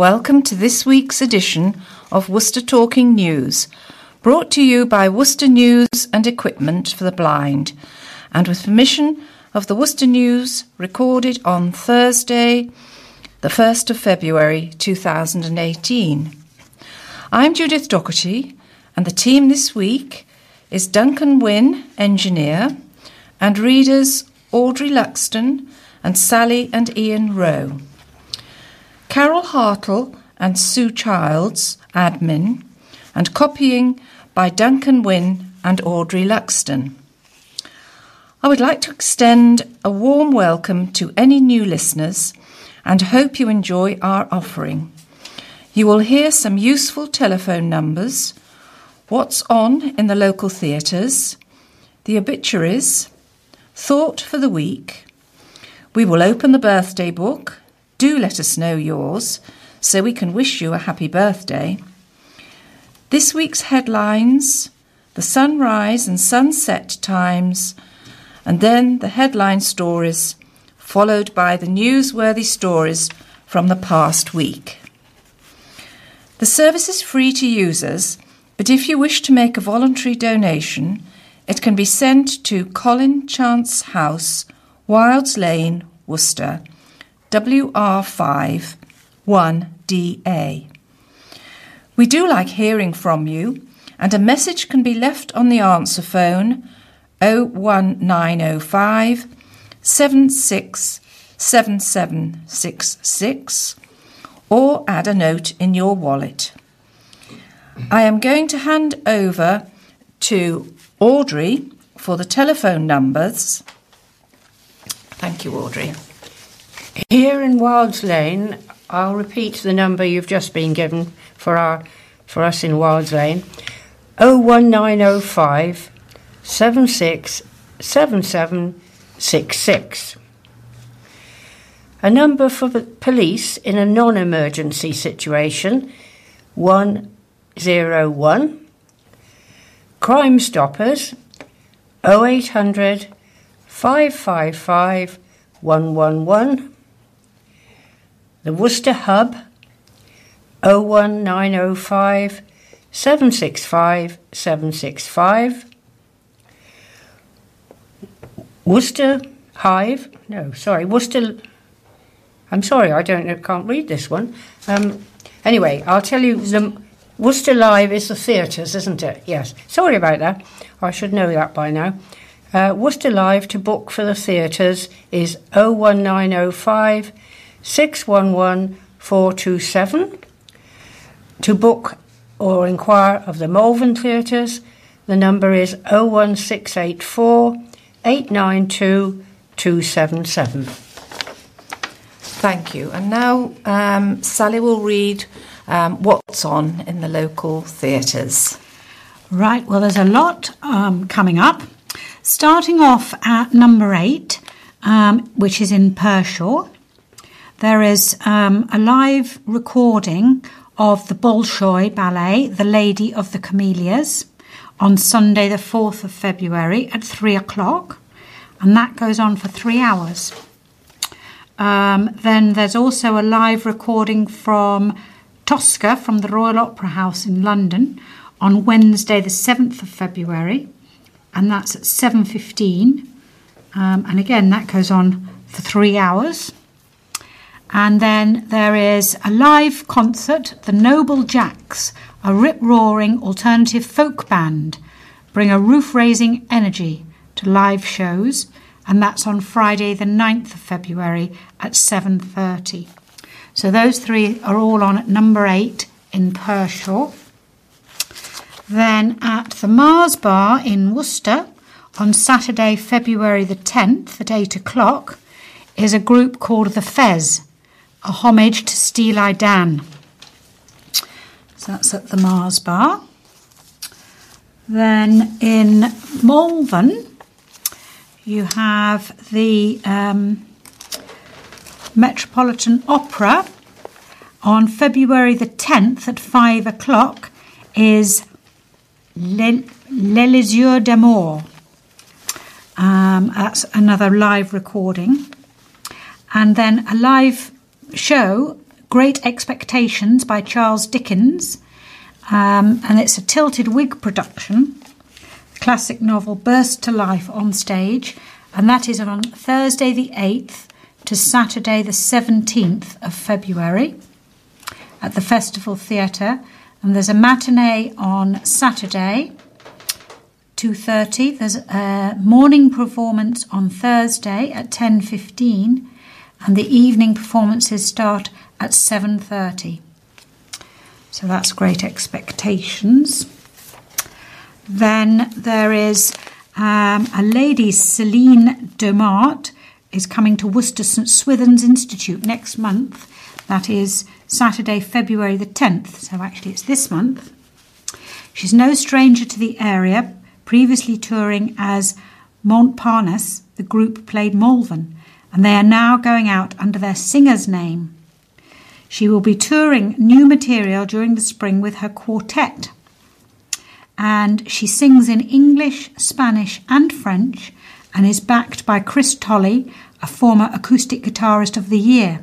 Welcome to this week's edition of Worcester Talking News, brought to you by Worcester News and Equipment for the Blind, and with permission of the Worcester News, recorded on Thursday, the 1st of February 2018. I'm Judith Docherty, and the team this week is Duncan Wynne, engineer, and readers Audrey Luxton and Sally and Ian Rowe. Carol Hartle and Sue Childs, admin, and copying by Duncan Wynne and Audrey Luxton. I would like to extend a warm welcome to any new listeners and hope you enjoy our offering. You will hear some useful telephone numbers, what's on in the local theatres, the obituaries, thought for the week. We will open the birthday book do let us know yours so we can wish you a happy birthday. This week's headlines the sunrise and sunset times, and then the headline stories, followed by the newsworthy stories from the past week. The service is free to users, but if you wish to make a voluntary donation, it can be sent to Colin Chance House, Wilds Lane, Worcester WR5 1DA. We do like hearing from you, and a message can be left on the answer phone 01905 767766 or add a note in your wallet. I am going to hand over to Audrey for the telephone numbers. Thank you, Audrey. Here in Wilds Lane, I'll repeat the number you've just been given for our for us in Wilds Lane. 01905 767766. A number for the police in a non emergency situation 101. Crime Stoppers 0800 555 111. The Worcester Hub 01905 765 765. Worcester Hive, no, sorry, Worcester. I'm sorry, I don't can't read this one. Um, anyway, I'll tell you the Worcester Live is the theatres, isn't it? Yes. Sorry about that. I should know that by now. Uh, Worcester Live to book for the theatres is 01905 611 427. To book or inquire of the Malvern Theatres, the number is 01684 892 277. Thank you. And now um, Sally will read um, what's on in the local theatres. Right, well, there's a lot um, coming up. Starting off at number eight, um, which is in Pershore, there is um, a live recording of the Bolshoi Ballet, The Lady of the Camellias, on Sunday, the 4th of February at 3 o'clock, and that goes on for three hours. Um, then there's also a live recording from Tosca from the Royal Opera House in London on Wednesday, the 7th of February, and that's at 7.15. Um, and again, that goes on for three hours. And then there is a live concert, the Noble Jacks, a rip roaring alternative folk band, bring a roof raising energy to live shows, and that's on Friday the 9th of February at 7:30. So those three are all on at number 8 in Pershore. Then at the Mars Bar in Worcester on Saturday, February the 10th at 8 o'clock is a group called the Fez a homage to Steely Dan. So that's at the Mars Bar. Then in Malvern, you have the um, Metropolitan Opera on February the 10th at 5 o'clock is L'Elisure d'Amour. Um, that's another live recording. And then a live show Great Expectations by Charles Dickens, um, and it's a tilted wig production. Classic novel bursts to life on stage, and that is on Thursday the 8th to Saturday the 17th of February at the Festival Theatre. And there's a matinee on Saturday, 2.30. There's a morning performance on Thursday at 10.15 and the evening performances start at 7.30. So that's Great Expectations. Then there is um, a lady, Celine Demart, is coming to Worcester St Swithin's Institute next month. That is Saturday, February the 10th. So actually, it's this month. She's no stranger to the area, previously touring as Montparnasse. The group played Malvern, and they are now going out under their singer's name. She will be touring new material during the spring with her quartet. And she sings in English, Spanish, and French and is backed by Chris Tolley, a former acoustic guitarist of the year,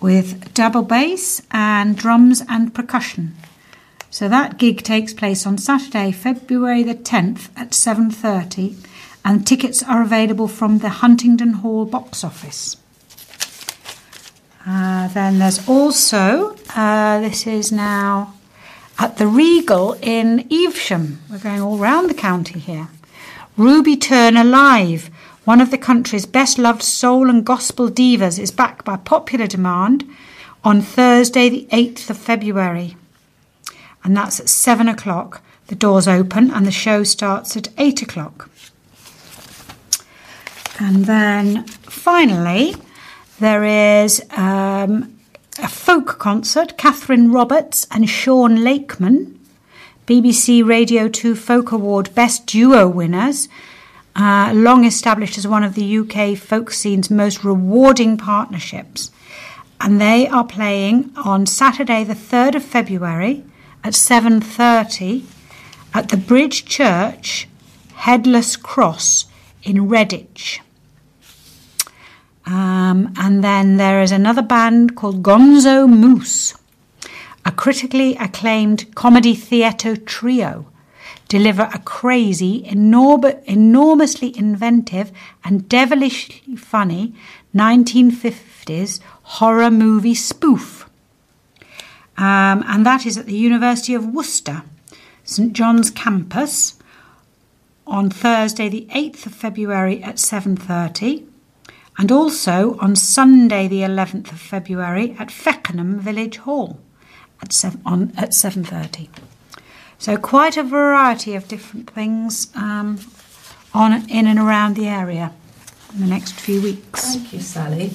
with double bass and drums and percussion. So that gig takes place on Saturday, February the 10th at 7:30 and tickets are available from the Huntingdon Hall box office. Uh, then there's also, uh, this is now at the Regal in Evesham. We're going all round the county here. Ruby Turner Live, one of the country's best loved soul and gospel divas, is back by popular demand on Thursday, the 8th of February. And that's at 7 o'clock. The doors open and the show starts at 8 o'clock. And then finally, there is um, a folk concert. Kathryn Roberts and Sean Lakeman, BBC Radio 2 Folk Award Best Duo winners, uh, long established as one of the UK folk scene's most rewarding partnerships. And they are playing on Saturday, the 3rd of February at 7.30 at the Bridge Church, Headless Cross in Redditch. Um, and then there is another band called Gonzo Moose, a critically acclaimed comedy theatre trio. Deliver a crazy, enorm- enormously inventive, and devilishly funny 1950s horror movie spoof. Um, and that is at the University of Worcester, St John's campus, on Thursday, the 8th of February at 7:30 and also on Sunday, the 11th of February, at Feckenham Village Hall at, seven, on, at 7.30. So quite a variety of different things um, on in and around the area in the next few weeks. Thank you, Sally.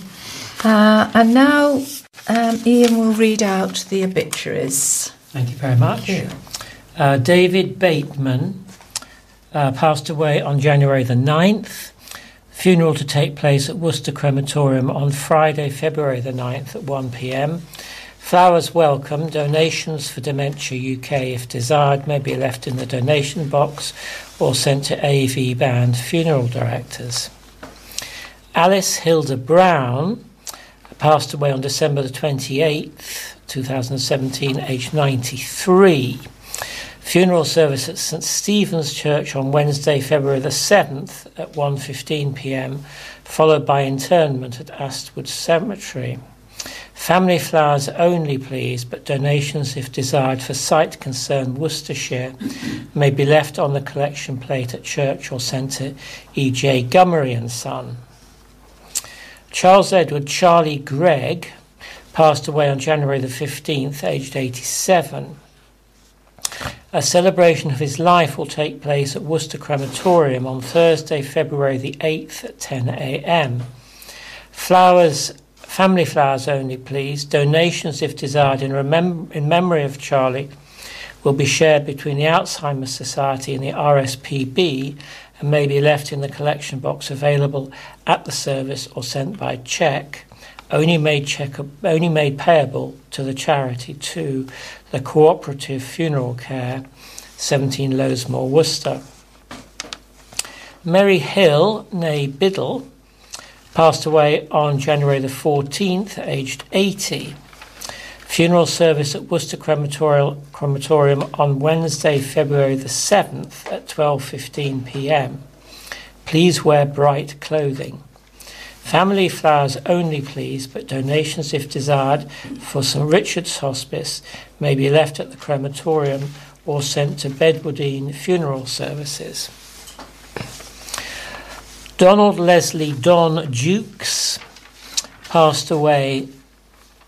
Uh, and now um, Ian will read out the obituaries. Thank you very much. You. Uh, David Bateman uh, passed away on January the 9th. Funeral to take place at Worcester Crematorium on Friday, February the 9th at 1 pm. Flowers welcome. Donations for Dementia UK, if desired, may be left in the donation box or sent to AV Band Funeral Directors. Alice Hilda Brown passed away on December the 28th, 2017, aged 93. Funeral service at St Stephen's Church on Wednesday, February the 7th at 1:15 p.m., followed by internment at Astwood Cemetery. Family flowers only, please, but donations, if desired, for Sight Concern Worcestershire may be left on the collection plate at church or centre E.J. Gummery and Son. Charles Edward Charlie Gregg passed away on January the 15th, aged 87. A celebration of his life will take place at Worcester Crematorium on Thursday, February the 8th at 10 a.m. Flowers, family flowers only, please. Donations, if desired, in, remem- in memory of Charlie, will be shared between the Alzheimer's Society and the RSPB and may be left in the collection box available at the service or sent by cheque only made check only made payable to the charity to the cooperative funeral care 17 Lowesmore Worcester Mary Hill nay Biddle passed away on January the 14th, aged 80. Funeral service at Worcester Crematorium, Crematorium on Wednesday, February the 7th at 12:15 p.m. Please wear bright clothing. Family flowers only, please, but donations, if desired, for St Richard's Hospice may be left at the crematorium or sent to Bedwardine Funeral Services. Donald Leslie Don Jukes passed away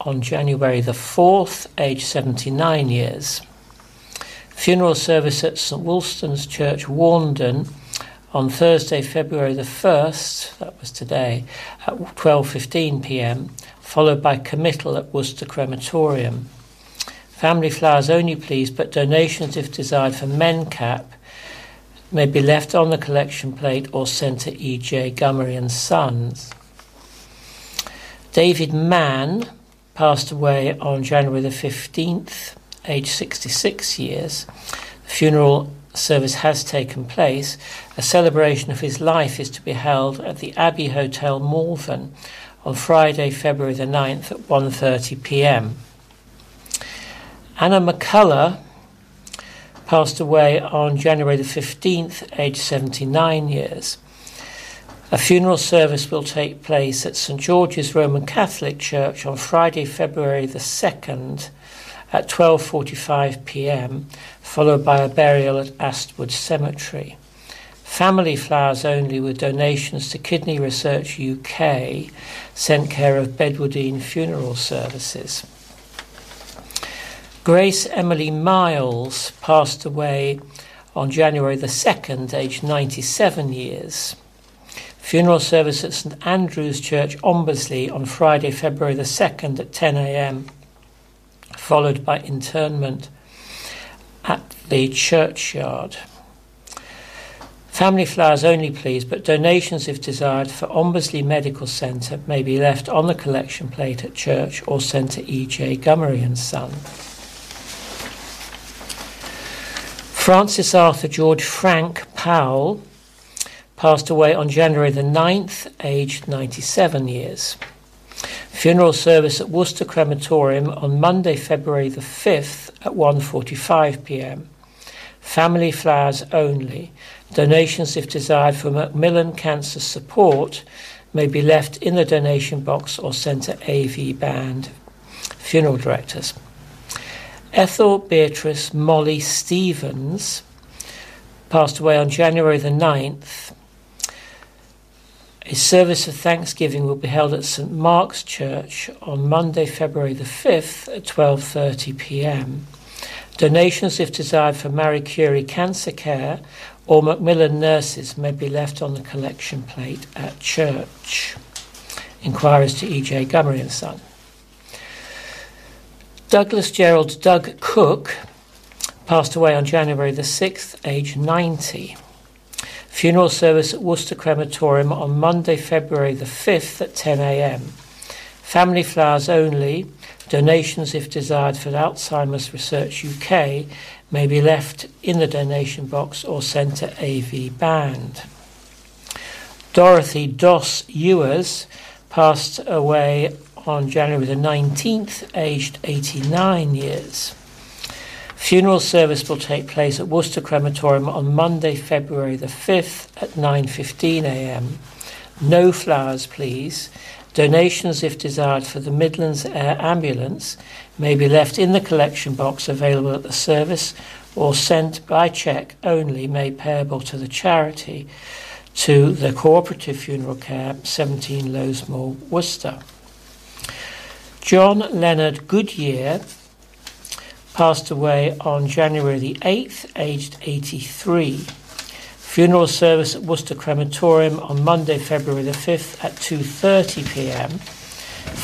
on January the 4th, aged 79 years. Funeral service at St Wulstan's Church, Warndon, on Thursday, February the 1st, that was today, at 12:15 p.m., followed by committal at Worcester Crematorium. Family flowers only, please, but donations, if desired, for MenCap may be left on the collection plate or sent to E.J. Gummery and Sons. David Mann passed away on January the 15th, aged 66 years. The funeral service has taken place. A celebration of his life is to be held at the Abbey Hotel Malvern on Friday, February the 9th at 1:30 p.m. Anna McCullough passed away on January the 15th, aged 79 years. A funeral service will take place at St George's Roman Catholic Church on Friday, February the 2nd at 12:45 p.m., followed by a burial at Astwood Cemetery. Family flowers only with donations to Kidney Research UK sent care of Bedwardine Funeral Services. Grace Emily Miles passed away on January the 2nd, aged 97 years. Funeral service at St Andrew's Church, Ombersley, on Friday, February the 2nd at 10 a.m., followed by internment at the churchyard. Family flowers only, please, but donations, if desired, for Ombersley Medical Centre may be left on the collection plate at church or sent to E.J. Gummery and Son. Francis Arthur George Frank Powell passed away on January the 9th, aged 97 years. Funeral service at Worcester Crematorium on Monday, February the 5th at 1:45 p.m. Family flowers only. Donations, if desired, for Macmillan Cancer Support may be left in the donation box or sent to AV Band. Funeral directors. Ethel Beatrice Molly Stevens passed away on January the 9th a service of thanksgiving will be held at St Mark's Church on Monday, February the 5th at 12:30 p.m. Donations if desired for Marie Curie Cancer Care or Macmillan nurses may be left on the collection plate at church. Inquiries to E.J. Gummery and Son. Douglas Gerald Doug Cook passed away on January the 6th, age 90. Funeral service at Worcester Crematorium on Monday, February the 5th at 10 a.m. Family flowers only. Donations, if desired, for Alzheimer's Research UK may be left in the donation box or sent to AV Band. Dorothy Doss Ewers passed away on January the 19th, aged 89 years. Funeral service will take place at Worcester Crematorium on Monday, February the 5th at 9:15 a.m. No flowers, please. Donations, if desired, for the Midlands Air Ambulance may be left in the collection box available at the service or sent by cheque only, made payable to the charity to the Cooperative Funeral Care, 17 Lowesmore, Worcester. John Leonard Goodyear passed away on January the 8th, aged 83. Funeral service at Worcester Crematorium on Monday, February the 5th at 2:30 p.m.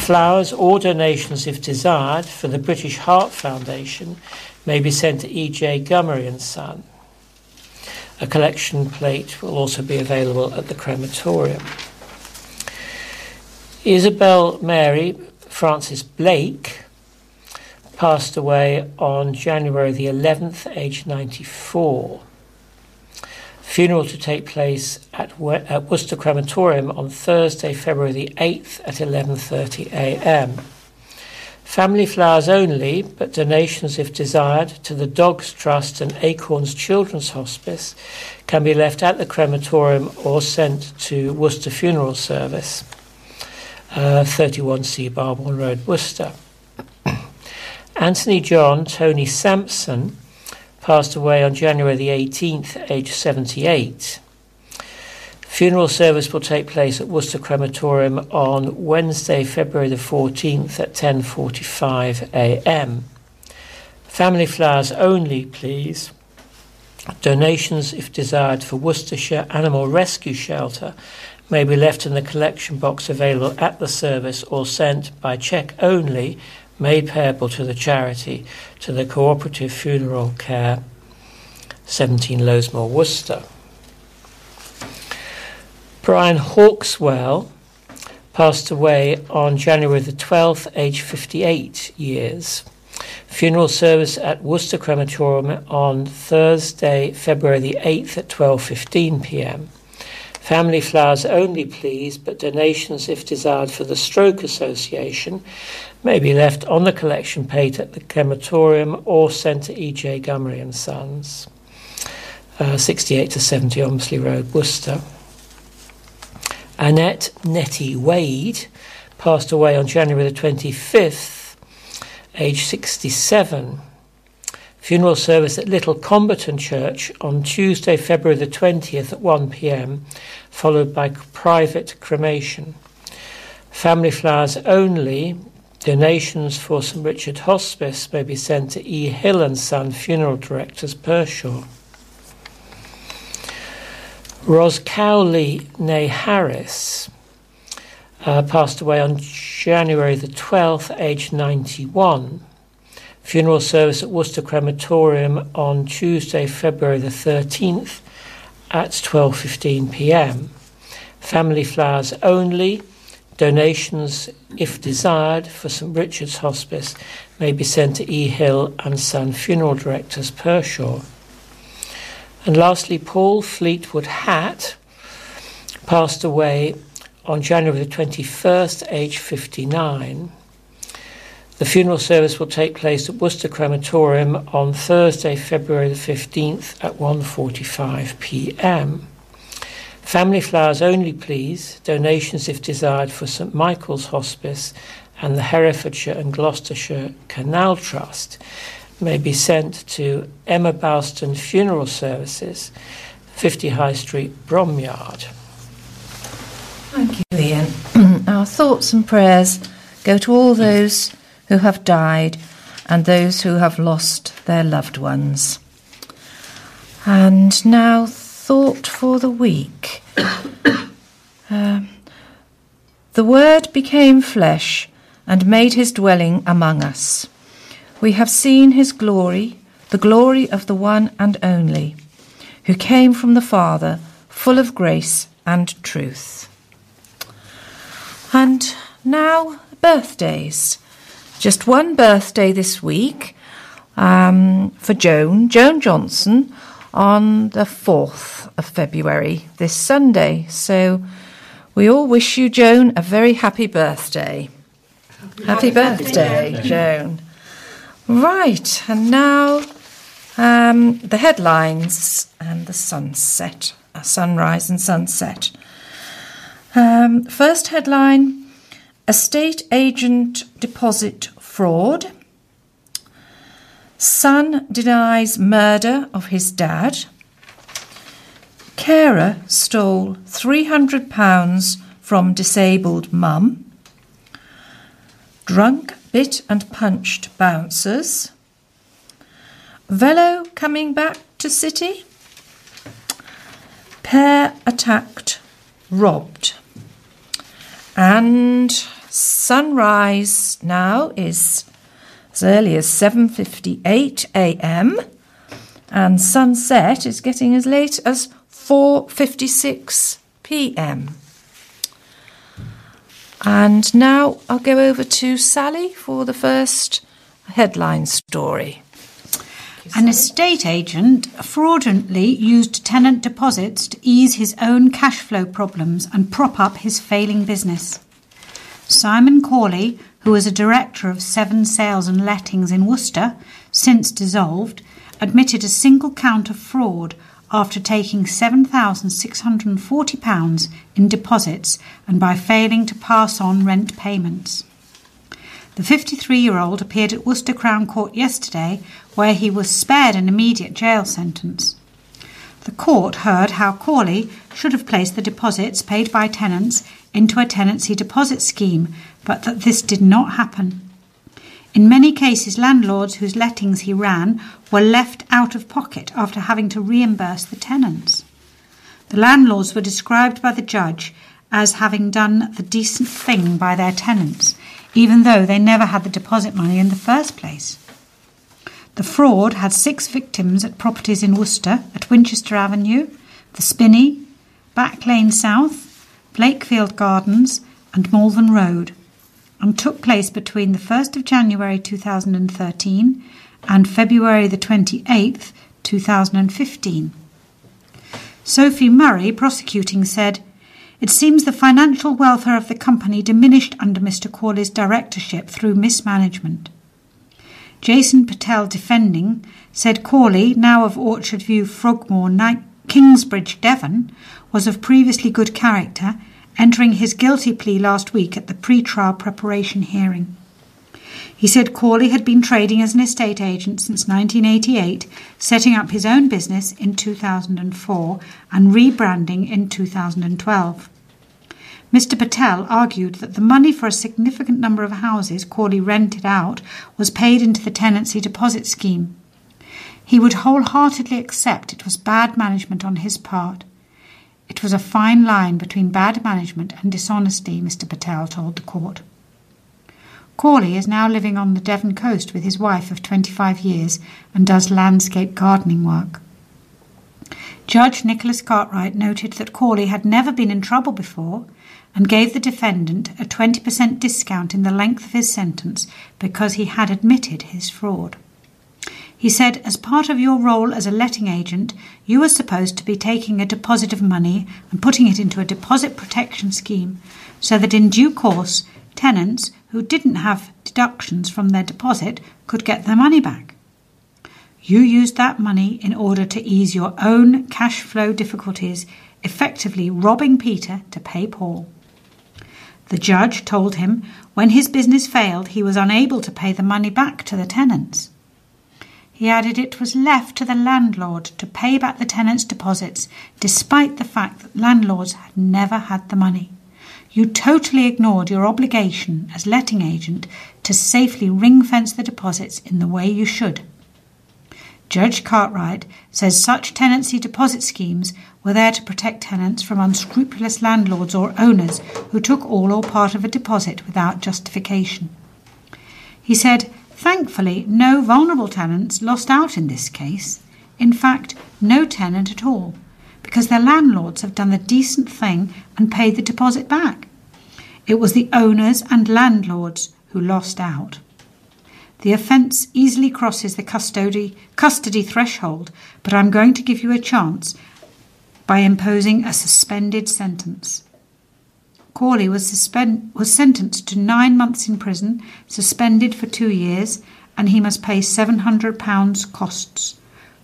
Flowers or donations, if desired, for the British Heart Foundation may be sent to E.J. Gummery and Son. A collection plate will also be available at the crematorium. Isabel Mary Francis Blake passed away on January the 11th, aged 94. Funeral to take place at, We- at Worcester Crematorium on Thursday, February the 8th at 11:30 a.m. Family flowers only, but donations, if desired, to the Dogs Trust and Acorns Children's Hospice can be left at the crematorium or sent to Worcester Funeral Service, uh, 31C Barbourne Road, Worcester. Anthony John Tony Sampson passed away on January the 18th, aged 78. Funeral service will take place at Worcester Crematorium on Wednesday, February the 14th at 10:45 a.m. Family flowers only, please. Donations, if desired, for Worcestershire Animal Rescue Shelter may be left in the collection box available at the service or sent by cheque only, made payable to the charity, to the Cooperative Funeral Care, 17 Lowesmore, Worcester. Brian Hawkswell passed away on January the 12th, aged 58 years. Funeral service at Worcester Crematorium on Thursday, February the 8th at 12:15 p.m. Family flowers only, please, but donations, if desired, for the Stroke Association may be left on the collection plate at the crematorium or sent to E.J. Gummery and Sons, uh, 68 to 70 Omsley Road, Worcester. Annette Nettie Wade passed away on January the 25th, age 67. Funeral service at Little Comberton Church on Tuesday, February the 20th at 1 pm, followed by private cremation. Family flowers only. Donations for St Richard Hospice may be sent to E. Hill and Son Funeral Directors, Pershore. Ros Cowley, née Harris, uh, passed away on January the 12th, aged 91. Funeral service at Worcester Crematorium on Tuesday, February the 13th at 12:15 p.m. Family flowers only. Donations, if desired, for St Richard's Hospice may be sent to E. Hill and Son Funeral Directors, Pershore. And lastly, Paul Fleetwood Hatt passed away on January the 21st, age 59. The funeral service will take place at Worcester Crematorium on Thursday, February the 15th at 1:45 p.m. Family flowers only, please. Donations, if desired, for St Michael's Hospice and the Herefordshire and Gloucestershire Canal Trust may be sent to Emma Balston Funeral Services, 50 High Street, Bromyard. Thank you, Ian. Our thoughts and prayers go to all those who have died and those who have lost their loved ones. And now, thought for the week. Um, the Word became flesh and made his dwelling among us. We have seen his glory, the glory of the one and only, who came from the Father, full of grace and truth. And now, birthdays. Just one birthday this week um, for Joan, Joan Johnson, on the 4th of February, this Sunday. So we all wish you, Joan, a very happy birthday. Happy, birthday, Joan. Right, and now um, the headlines and the sunset, uh, sunrise and sunset. Um, first headline Estate agent deposit fraud. Son denies murder of his dad. Carer stole £300 from disabled mum. Drunk bit and punched bouncers. Velo coming back to city. Pair attacked, robbed. And sunrise now is as early as 7:58 a.m. and sunset is getting as late as 4:56 p.m. And now I'll go over to Sally for the first headline story. An estate agent fraudulently used tenant deposits to ease his own cash flow problems and prop up his failing business. Simon Corley, who was a director of Seven Sales and Lettings in Worcester, since dissolved, admitted a single count of fraud after taking £7,640 in deposits and by failing to pass on rent payments. The 53 year old appeared at Worcester Crown Court yesterday, where he was spared an immediate jail sentence. The court heard how Corley should have placed the deposits paid by tenants into a tenancy deposit scheme, but that this did not happen. In many cases, landlords whose lettings he ran were left out of pocket after having to reimburse the tenants. The landlords were described by the judge as having done the decent thing by their tenants, even though they never had the deposit money in the first place. The fraud had six victims at properties in Worcester at Winchester Avenue, the Spinney, Back Lane South, Blakefield Gardens, and Malvern Road, and took place between the 1st of January 2013 and February the 28th, 2015. Sophie Murray, prosecuting, said, It seems the financial welfare of the company diminished under Mr. Corley's directorship through mismanagement. Jason Patel, defending, said Corley, now of Orchard View, Frogmore, Kingsbridge, Devon, was of previously good character, entering his guilty plea last week at the pre-trial preparation hearing. He said Corley had been trading as an estate agent since 1988, setting up his own business in 2004 and rebranding in 2012. Mr. Patel argued that the money for a significant number of houses Corley rented out was paid into the tenancy deposit scheme. He would wholeheartedly accept it was bad management on his part. It was a fine line between bad management and dishonesty, Mr. Patel told the court. Corley is now living on the Devon coast with his wife of 25 years and does landscape gardening work. Judge Nicholas Cartwright noted that Corley had never been in trouble before and gave the defendant a 20% discount in the length of his sentence because he had admitted his fraud. He said, as part of your role as a letting agent, you were supposed to be taking a deposit of money and putting it into a deposit protection scheme so that in due course, tenants who didn't have deductions from their deposit could get their money back. You used that money in order to ease your own cash flow difficulties, effectively robbing Peter to pay Paul. The judge told him when his business failed, he was unable to pay the money back to the tenants. He added it was left to the landlord to pay back the tenants' deposits, despite the fact that landlords had never had the money. You totally ignored your obligation as letting agent to safely ring fence the deposits in the way you should. Judge Cartwright says such tenancy deposit schemes were there to protect tenants from unscrupulous landlords or owners who took all or part of a deposit without justification. He said, Thankfully, no vulnerable tenants lost out in this case. In fact, no tenant at all, because their landlords have done the decent thing and paid the deposit back. It was the owners and landlords who lost out. The offence easily crosses the custody, custody threshold, but I'm going to give you a chance by imposing a suspended sentence. Corley was, suspend, was sentenced to nine months in prison, suspended for two years, and he must pay £700 costs.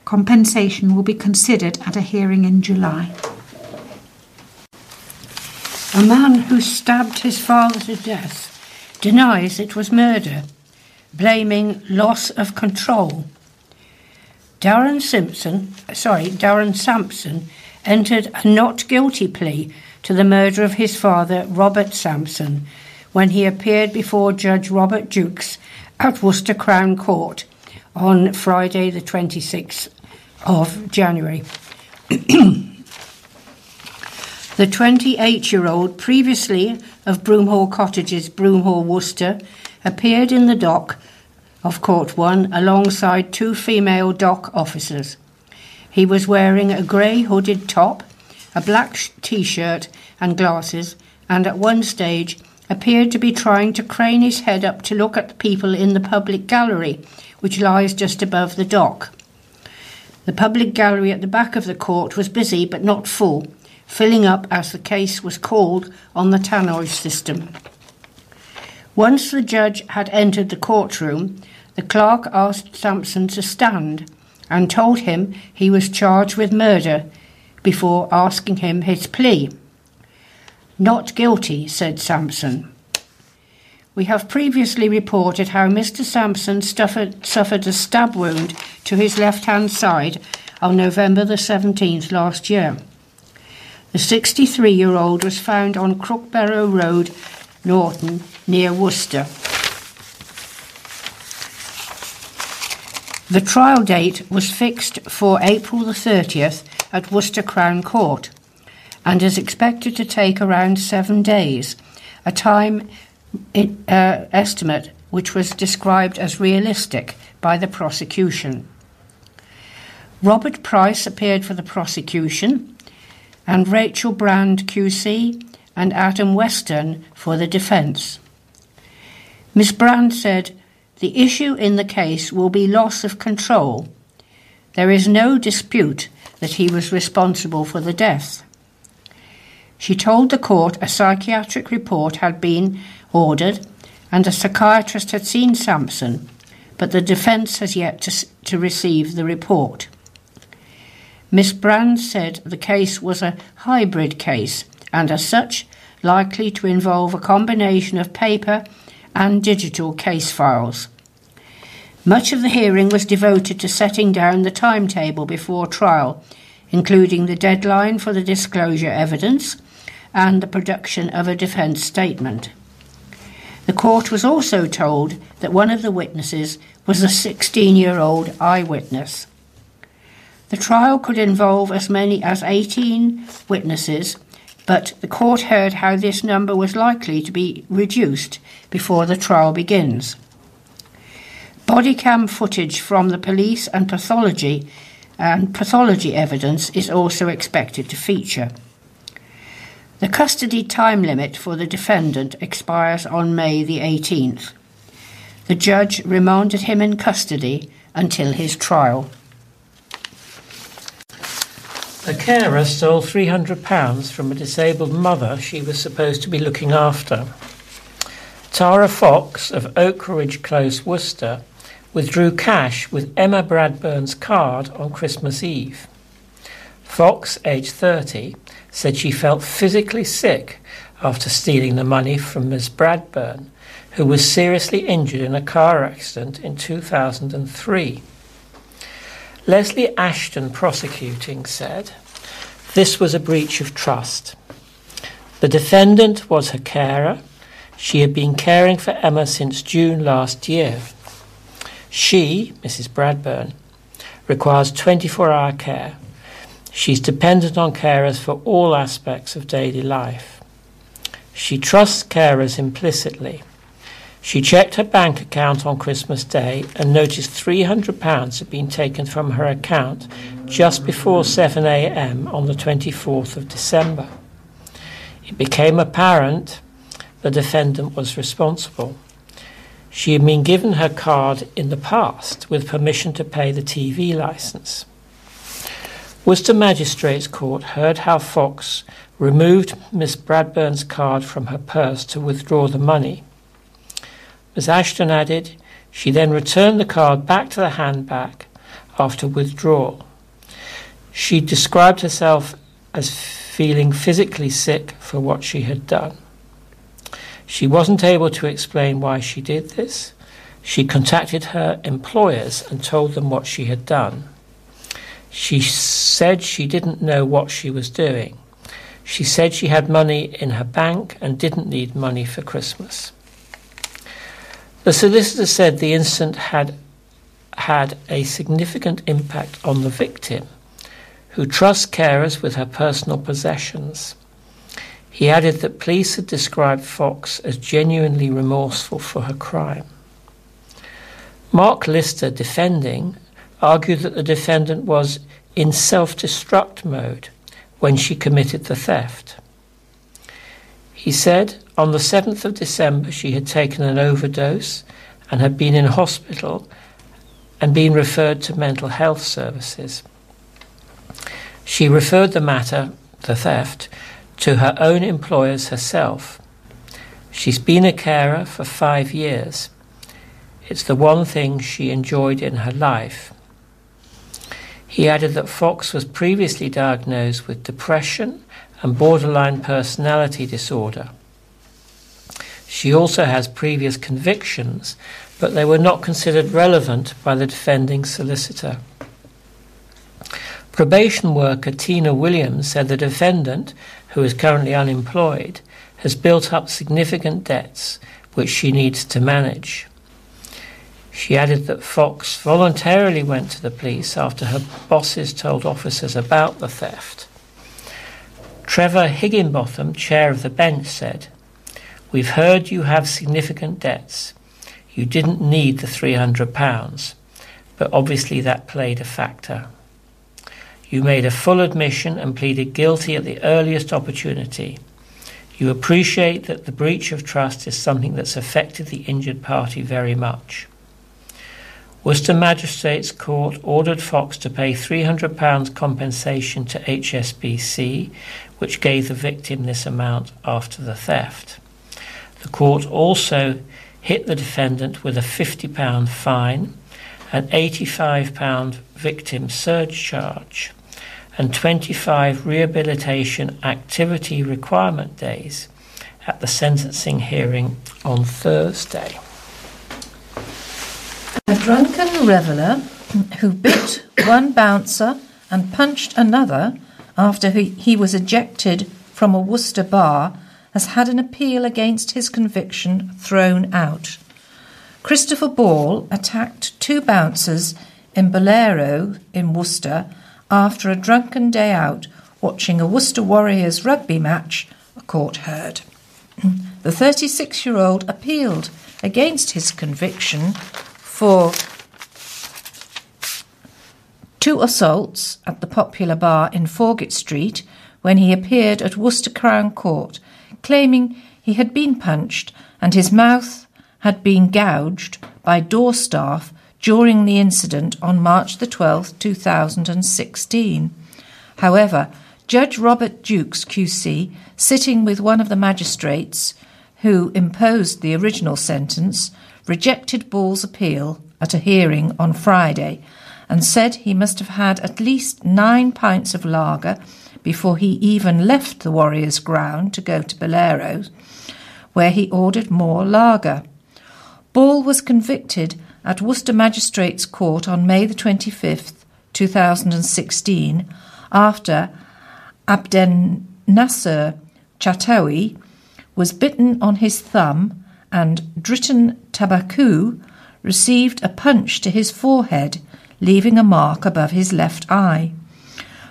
Compensation will be considered at a hearing in July. A man who stabbed his father to death denies it was murder blaming loss of control. Darren Simpson, sorry, Darren Sampson entered a not guilty plea to the murder of his father, Robert Sampson, when he appeared before Judge Robert Juckes at Worcester Crown Court on Friday, the 26th of January. the 28 year old, previously of Broomhall Cottages, Broomhall, Worcester, appeared in the dock of Court 1 alongside two female dock officers. He was wearing a grey hooded top, a black t shirt, and glasses, and at one stage appeared to be trying to crane his head up to look at the people in the public gallery, which lies just above the dock. The public gallery at the back of the court was busy but not full, filling up as the case was called on the tannoy system. Once the judge had entered the courtroom, the clerk asked Sampson to stand and told him he was charged with murder before asking him his plea. Not guilty, said Sampson. We have previously reported how Mr. Sampson suffered, suffered a stab wound to his left hand side on November the 17th last year. The 63 year old was found on Crookbarrow Road, Norton, near Worcester. The trial date was fixed for April the 30th at Worcester Crown Court and is expected to take around seven days, a time uh, estimate which was described as realistic by the prosecution. Robert Price appeared for the prosecution, and Rachel Brand QC and Adam Western for the defence. Miss Brand said the issue in the case will be loss of control. There is no dispute that he was responsible for the death. She told the court a psychiatric report had been ordered and a psychiatrist had seen Sampson, but the defence has yet to, to receive the report. Miss Brand said the case was a hybrid case and, as such, likely to involve a combination of paper and digital case files. Much of the hearing was devoted to setting down the timetable before trial, including the deadline for the disclosure evidence and the production of a defence statement. The court was also told that one of the witnesses was a 16 year old eyewitness. The trial could involve as many as 18 witnesses, but the court heard how this number was likely to be reduced before the trial begins. Bodycam footage from the police and pathology and pathology evidence is also expected to feature. The custody time limit for the defendant expires on May the 18th. The judge remanded him in custody until his trial. A carer stole £300 from a disabled mother she was supposed to be looking after. Tara Fox of Oakridge Close, Worcester, withdrew cash with Emma Bradburn's card on Christmas Eve. Fox, aged 30, said she felt physically sick after stealing the money from Miss Bradburn, who was seriously injured in a car accident in 2003. Leslie Ashton, prosecuting, said this was a breach of trust. The defendant was her carer. She had been caring for Emma since June last year. She, Mrs. Bradburn, requires 24 hour care. She's dependent on carers for all aspects of daily life. She trusts carers implicitly. She checked her bank account on Christmas Day and noticed £300 had been taken from her account just before 7am on the 24th of December. It became apparent the defendant was responsible. She had been given her card in the past with permission to pay the TV licence. Worcester Magistrates Court heard how Fox removed Miss Bradburn's card from her purse to withdraw the money. Miss Ashton added, she then returned the card back to the handbag after withdrawal. She described herself as feeling physically sick for what she had done. She wasn't able to explain why she did this. She contacted her employers and told them what she had done. She said she didn't know what she was doing. She said she had money in her bank and didn't need money for Christmas. The solicitor said the incident had had a significant impact on the victim, who trusts carers with her personal possessions. He added that police had described Fox as genuinely remorseful for her crime. Mark Lister, defending, argued that the defendant was in self destruct mode when she committed the theft. He said on the 7th of December she had taken an overdose and had been in hospital and been referred to mental health services. She referred the matter, the theft, to her own employers herself. She's been a carer for five years. It's the one thing she enjoyed in her life. He added that Fox was previously diagnosed with depression and borderline personality disorder. She also has previous convictions, but they were not considered relevant by the defending solicitor. Probation worker Tina Williams said the defendant, who is currently unemployed, has built up significant debts which she needs to manage. She added that Fox voluntarily went to the police after her bosses told officers about the theft. Trevor Higginbotham, chair of the bench, said, We've heard you have significant debts. You didn't need the £300, but obviously that played a factor. You made a full admission and pleaded guilty at the earliest opportunity. You appreciate that the breach of trust is something that's affected the injured party very much. Worcester Magistrates Court ordered Fox to pay £300 compensation to HSBC, which gave the victim this amount after the theft. The court also hit the defendant with a £50 fine, an £85 victim surcharge, and 25 rehabilitation activity requirement days at the sentencing hearing on Thursday. A drunken reveller who bit one bouncer and punched another after he, was ejected from a Worcester bar has had an appeal against his conviction thrown out. Christopher Ball attacked two bouncers in Bolero in Worcester after a drunken day out watching a Worcester Warriors rugby match, a court heard. The 36 year old appealed against his conviction for two assaults at the popular bar in Foregate Street when he appeared at Worcester Crown Court, claiming he had been punched and his mouth had been gouged by door staff during the incident on March the 12th, 2016. However, Judge Robert Juckes QC, sitting with one of the magistrates who imposed the original sentence, rejected Ball's appeal at a hearing on Friday and said he must have had at least nine pints of lager before he even left the Warriors' ground to go to Bolero, where he ordered more lager. Ball was convicted at Worcester Magistrates Court on May the 25th, 2016, after Abden Nasser Chatawi was bitten on his thumb and Driton Tabaku received a punch to his forehead, leaving a mark above his left eye.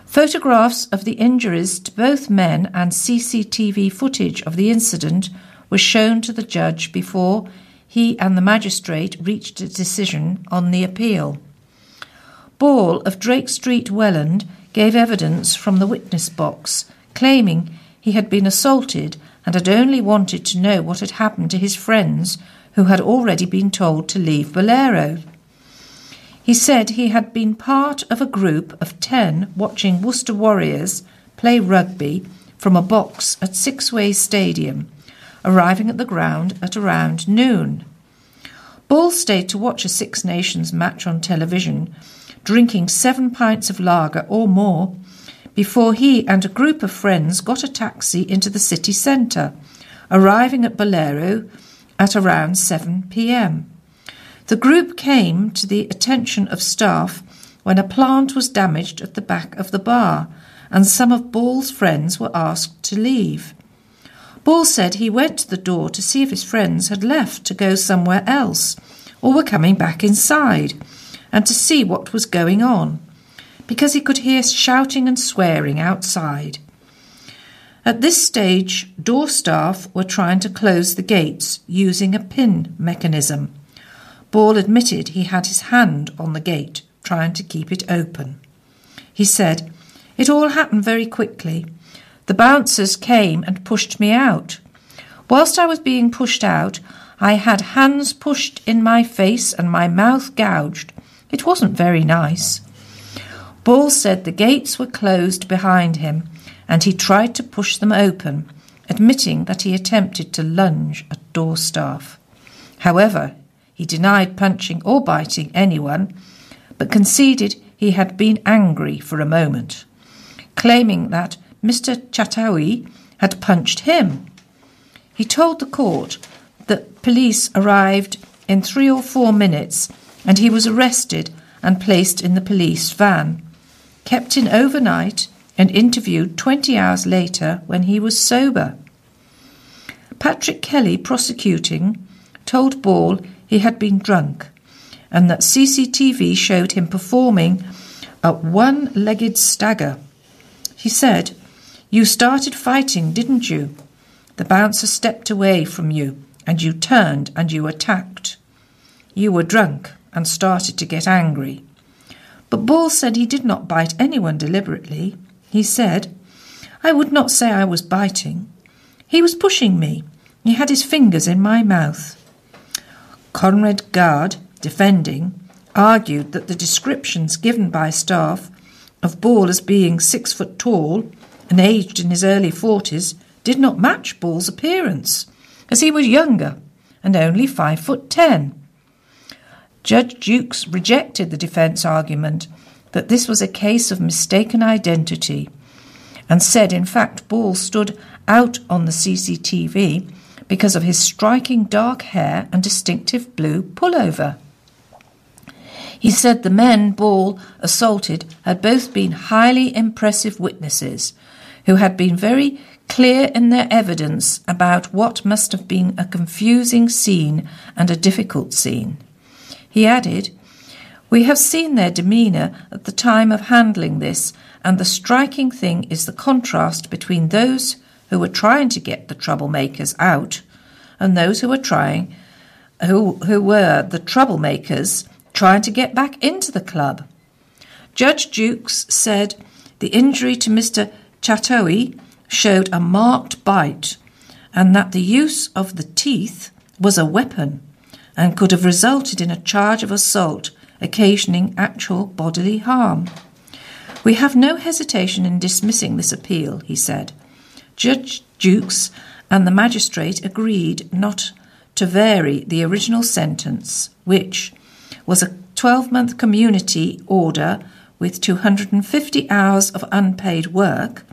Photographs of the injuries to both men and CCTV footage of the incident were shown to the judge before he and the magistrate reached a decision on the appeal. Ball of Drake Street, Welland, gave evidence from the witness box, claiming he had been assaulted and had only wanted to know what had happened to his friends who had already been told to leave Bolero. He said he had been part of a group of ten watching Worcester Warriors play rugby from a box at Sixways Stadium, arriving at the ground at around noon. Ball stayed to watch a Six Nations match on television, drinking seven pints of lager or more before he and a group of friends got a taxi into the city centre, arriving at Bolero at around 7 pm. The group came to the attention of staff when a plant was damaged at the back of the bar and some of Ball's friends were asked to leave. Ball said he went to the door to see if his friends had left to go somewhere else or were coming back inside and to see what was going on because he could hear shouting and swearing outside. At this stage, door staff were trying to close the gates using a pin mechanism. Ball admitted he had his hand on the gate, trying to keep it open. He said, It all happened very quickly. The bouncers came and pushed me out. Whilst I was being pushed out, I had hands pushed in my face and my mouth gouged. It wasn't very nice. Ball said the gates were closed behind him and he tried to push them open, admitting that he attempted to lunge at door staff. However, he denied punching or biting anyone, but conceded he had been angry for a moment, claiming that Mr. Chatawi had punched him. He told the court that police arrived in three or four minutes and he was arrested and placed in the police van, kept in overnight, and interviewed 20 hours later when he was sober. Patrick Kelly, prosecuting, told Ball he had been drunk and that CCTV showed him performing a one legged stagger. He said, You started fighting, didn't you? The bouncer stepped away from you and you turned and you attacked. You were drunk and started to get angry. But Ball said he did not bite anyone deliberately. He said, I would not say I was biting. He was pushing me. He had his fingers in my mouth. Conrad Gard, defending, argued that the descriptions given by staff of Ball as being six foot tall and aged in his early forties did not match Ball's appearance, as he was younger and only five foot ten. Judge Juckes rejected the defence argument that this was a case of mistaken identity and said, in fact, Ball stood out on the CCTV because of his striking dark hair and distinctive blue pullover. He said the men Ball assaulted had both been highly impressive witnesses who had been very clear in their evidence about what must have been a confusing scene and a difficult scene. He added, We have seen their demeanour at the time of handling this, and the striking thing is the contrast between those who were trying to get the troublemakers out and those who were trying who who were the troublemakers trying to get back into the club. Judge Juckes said the injury to Mr. Chatawi showed a marked bite and that the use of the teeth was a weapon and could have resulted in a charge of assault occasioning actual bodily harm. We have no hesitation in dismissing this appeal, he said. Judge Juckes and the magistrate agreed not to vary the original sentence, which was a 12 month community order with 250 hours of unpaid work,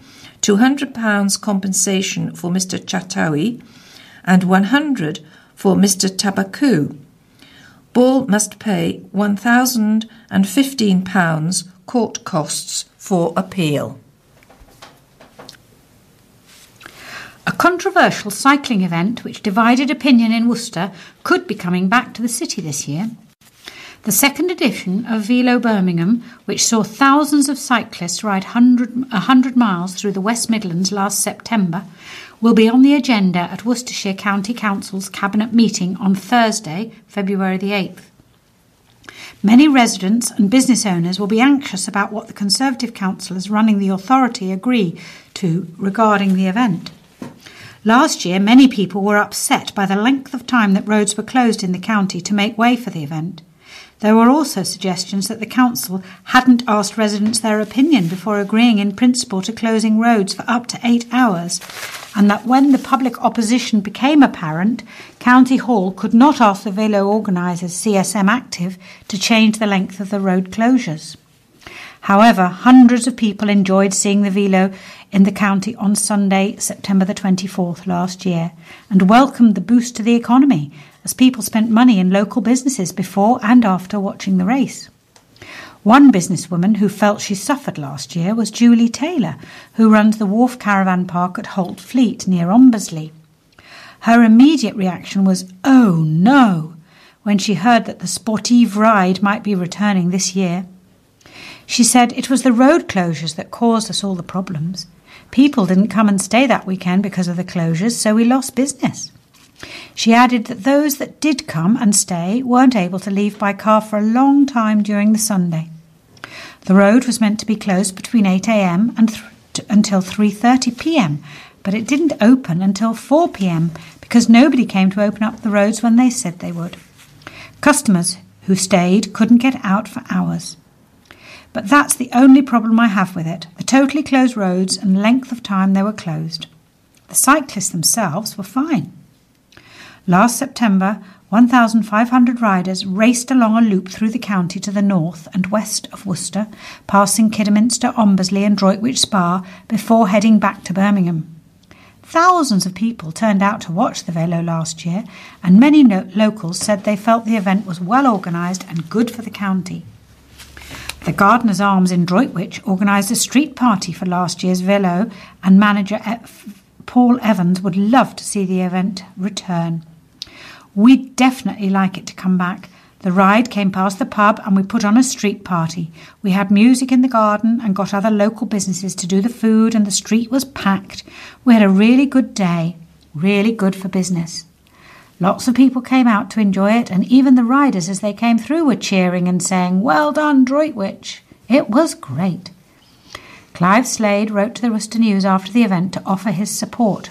£200 compensation for Mr. Chatawi, and 100 for Mr. Tabaku. Ball must pay £1,015 court costs for appeal. A controversial cycling event which divided opinion in Worcester could be coming back to the city this year. The second edition of Velo Birmingham, which saw thousands of cyclists ride 100, 100 miles through the West Midlands last September, will be on the agenda at Worcestershire County Council's Cabinet meeting on Thursday, February the 8th. Many residents and business owners will be anxious about what the Conservative councillors running the authority agree to regarding the event. Last year, many people were upset by the length of time that roads were closed in the county to make way for the event. There were also suggestions that the council hadn't asked residents their opinion before agreeing in principle to closing roads for up to eight hours, and that when the public opposition became apparent, County Hall could not ask the Velo organisers CSM Active to change the length of the road closures. However, hundreds of people enjoyed seeing the Velo in the county on Sunday, September the 24th last year, and welcomed the boost to the economy as people spent money in local businesses before and after watching the race. One businesswoman who felt she suffered last year was Julie Taylor, who runs the Wharf Caravan Park at Holt Fleet near Ombersley. Her immediate reaction was, oh no, when she heard that the Sportive ride might be returning this year. She said it was the road closures that caused us all the problems. People didn't come and stay that weekend because of the closures, so we lost business. She added that those that did come and stay weren't able to leave by car for a long time during the Sunday. The road was meant to be closed between 8 a.m. and th- until 3:30 p.m., but it didn't open until 4 p.m. because nobody came to open up the roads when they said they would. Customers who stayed couldn't get out for hours. But that's the only problem I have with it the totally closed roads and length of time they were closed. The cyclists themselves were fine. Last September, 1,500 riders raced along a loop through the county to the north and west of Worcester, passing Kidderminster, Ombersley, and Droitwich Spa before heading back to Birmingham. Thousands of people turned out to watch the Velo last year, and many no- locals said they felt the event was well organised and good for the county. The Gardeners Arms in Droitwich organised a street party for last year's Velo, and manager Paul Evans would love to see the event return. We'd definitely like it to come back. The ride came past the pub and we put on a street party. We had music in the garden and got other local businesses to do the food, and the street was packed. We had a really good day, really good for business. Lots of people came out to enjoy it, and even the riders as they came through were cheering and saying, Well done, Droitwich! It was great. Clive Slade wrote to the Worcester News after the event to offer his support.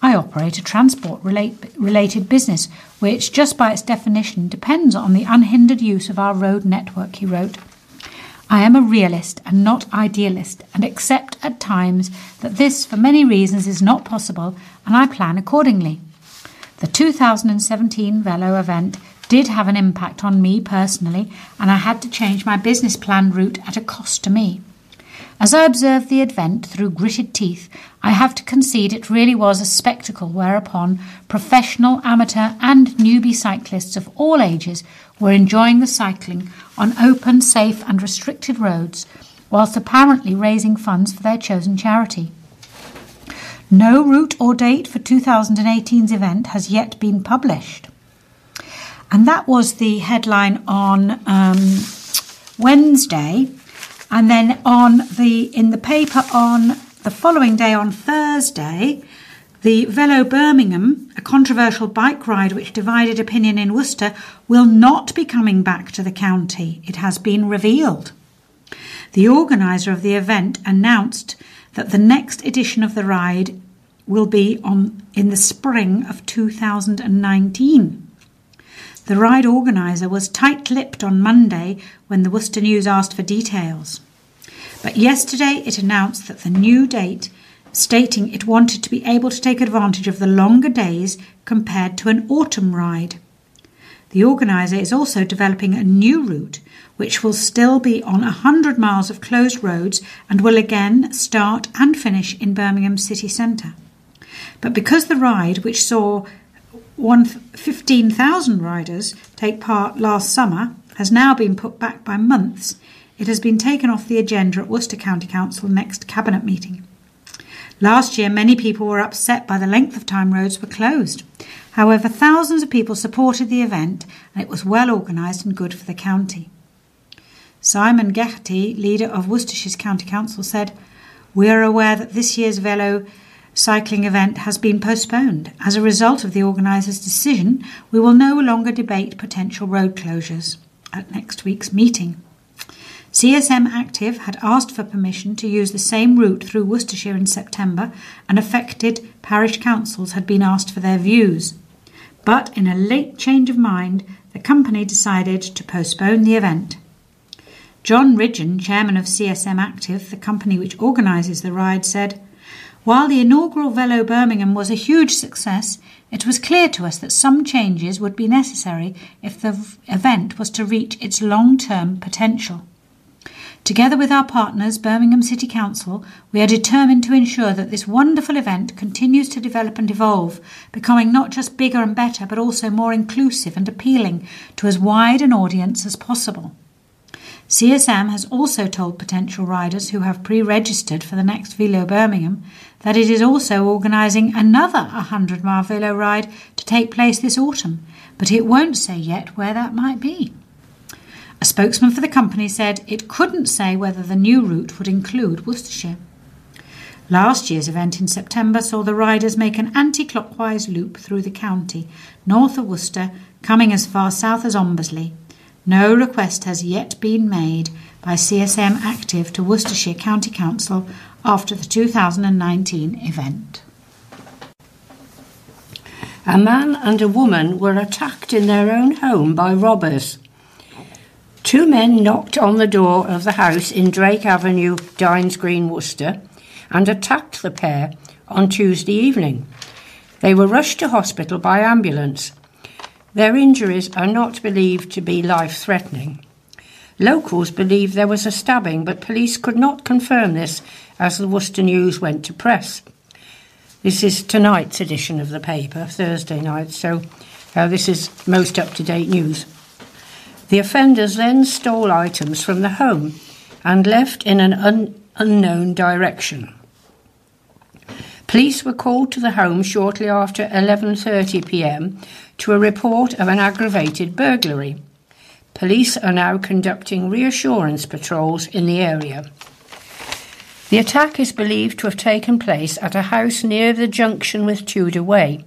I operate a transport relate, related business, which, just by its definition, depends on the unhindered use of our road network, he wrote. I am a realist and not idealist, and accept at times that this, for many reasons, is not possible, and I plan accordingly. The 2017 Velo event did have an impact on me personally, and I had to change my business plan route at a cost to me. As I observed the event through gritted teeth, I have to concede it really was a spectacle whereupon professional, amateur, and newbie cyclists of all ages were enjoying the cycling on open, safe, and restricted roads, whilst apparently raising funds for their chosen charity. No route or date for 2018's event has yet been published. And that was the headline on um, Wednesday. And then on the in the paper on the following day on Thursday, the Velo Birmingham, a controversial bike ride which divided opinion in Worcester, will not be coming back to the county. It has been revealed. The organiser of the event announced that the next edition of the ride will be on in the spring of 2019. The ride organiser was tight lipped on Monday when the Worcester News asked for details. But yesterday it announced that the new date, stating it wanted to be able to take advantage of the longer days compared to an autumn ride. The organiser is also developing a new route which will still be on 100 miles of closed roads and will again start and finish in Birmingham city centre. But because the ride, which saw 15,000 riders take part last summer, has now been put back by months, it has been taken off the agenda at Worcester County Council next Cabinet meeting. Last year, many people were upset by the length of time roads were closed. However, thousands of people supported the event and it was well organised and good for the county. Simon Geraghty, leader of Worcestershire's County Council, said, We are aware that this year's Velo cycling event has been postponed. As a result of the organisers' decision, we will no longer debate potential road closures at next week's meeting. CSM Active had asked for permission to use the same route through Worcestershire in September, and affected parish councils had been asked for their views. But in a late change of mind, the company decided to postpone the event. John Ridgeon, chairman of CSM Active, the company which organises the ride, said, while the inaugural Velo Birmingham was a huge success, it was clear to us that some changes would be necessary if the event was to reach its long term potential. Together with our partners, Birmingham City Council, we are determined to ensure that this wonderful event continues to develop and evolve, becoming not just bigger and better, but also more inclusive and appealing to as wide an audience as possible. CSM has also told potential riders who have pre registered for the next Velo Birmingham that it is also organising another 100 mile Velo ride to take place this autumn, but it won't say yet where that might be. A spokesman for the company said it couldn't say whether the new route would include Worcestershire. Last year's event in September saw the riders make an anti clockwise loop through the county, north of Worcester, coming as far south as Ombersley. No request has yet been made by CSM Active to Worcestershire County Council after the 2019 event. A man and a woman were attacked in their own home by robbers. Two men knocked on the door of the house in Drake Avenue, Dines Green, Worcester, and attacked the pair on Tuesday evening. They were rushed to hospital by ambulance. Their injuries are not believed to be life threatening. Locals believe there was a stabbing, but police could not confirm this as the Worcester News went to press. This is tonight's edition of the paper, Thursday night, so uh, this is most up to date news. The offenders then stole items from the home and left in an un- unknown direction. Police were called to the home shortly after 11:30 p.m. to a report of an aggravated burglary. Police are now conducting reassurance patrols in the area. The attack is believed to have taken place at a house near the junction with Tudor Way.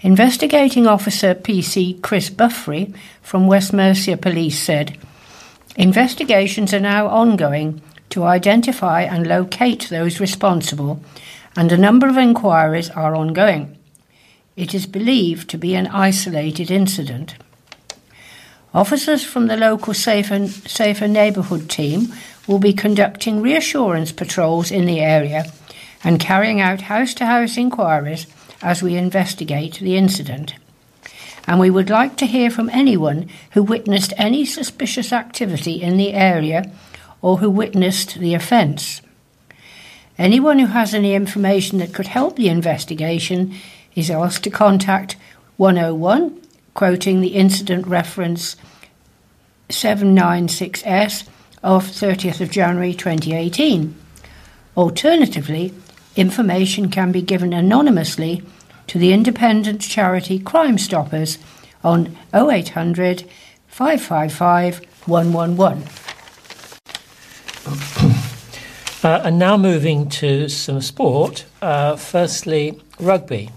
Investigating Officer PC Chris Buffrey from West Mercia Police said, Investigations are now ongoing to identify and locate those responsible, and a number of inquiries are ongoing. It is believed to be an isolated incident. Officers from the local Safer, Safer Neighbourhood team will be conducting reassurance patrols in the area and carrying out house to house inquiries as we investigate the incident. And we would like to hear from anyone who witnessed any suspicious activity in the area or who witnessed the offence. Anyone who has any information that could help the investigation is asked to contact 101, quoting the incident reference 796S of 30th of January 2018. Alternatively, information can be given anonymously to the independent charity Crime Stoppers on 0800 555 111. Uh, and now moving to some sport. Uh, firstly, rugby.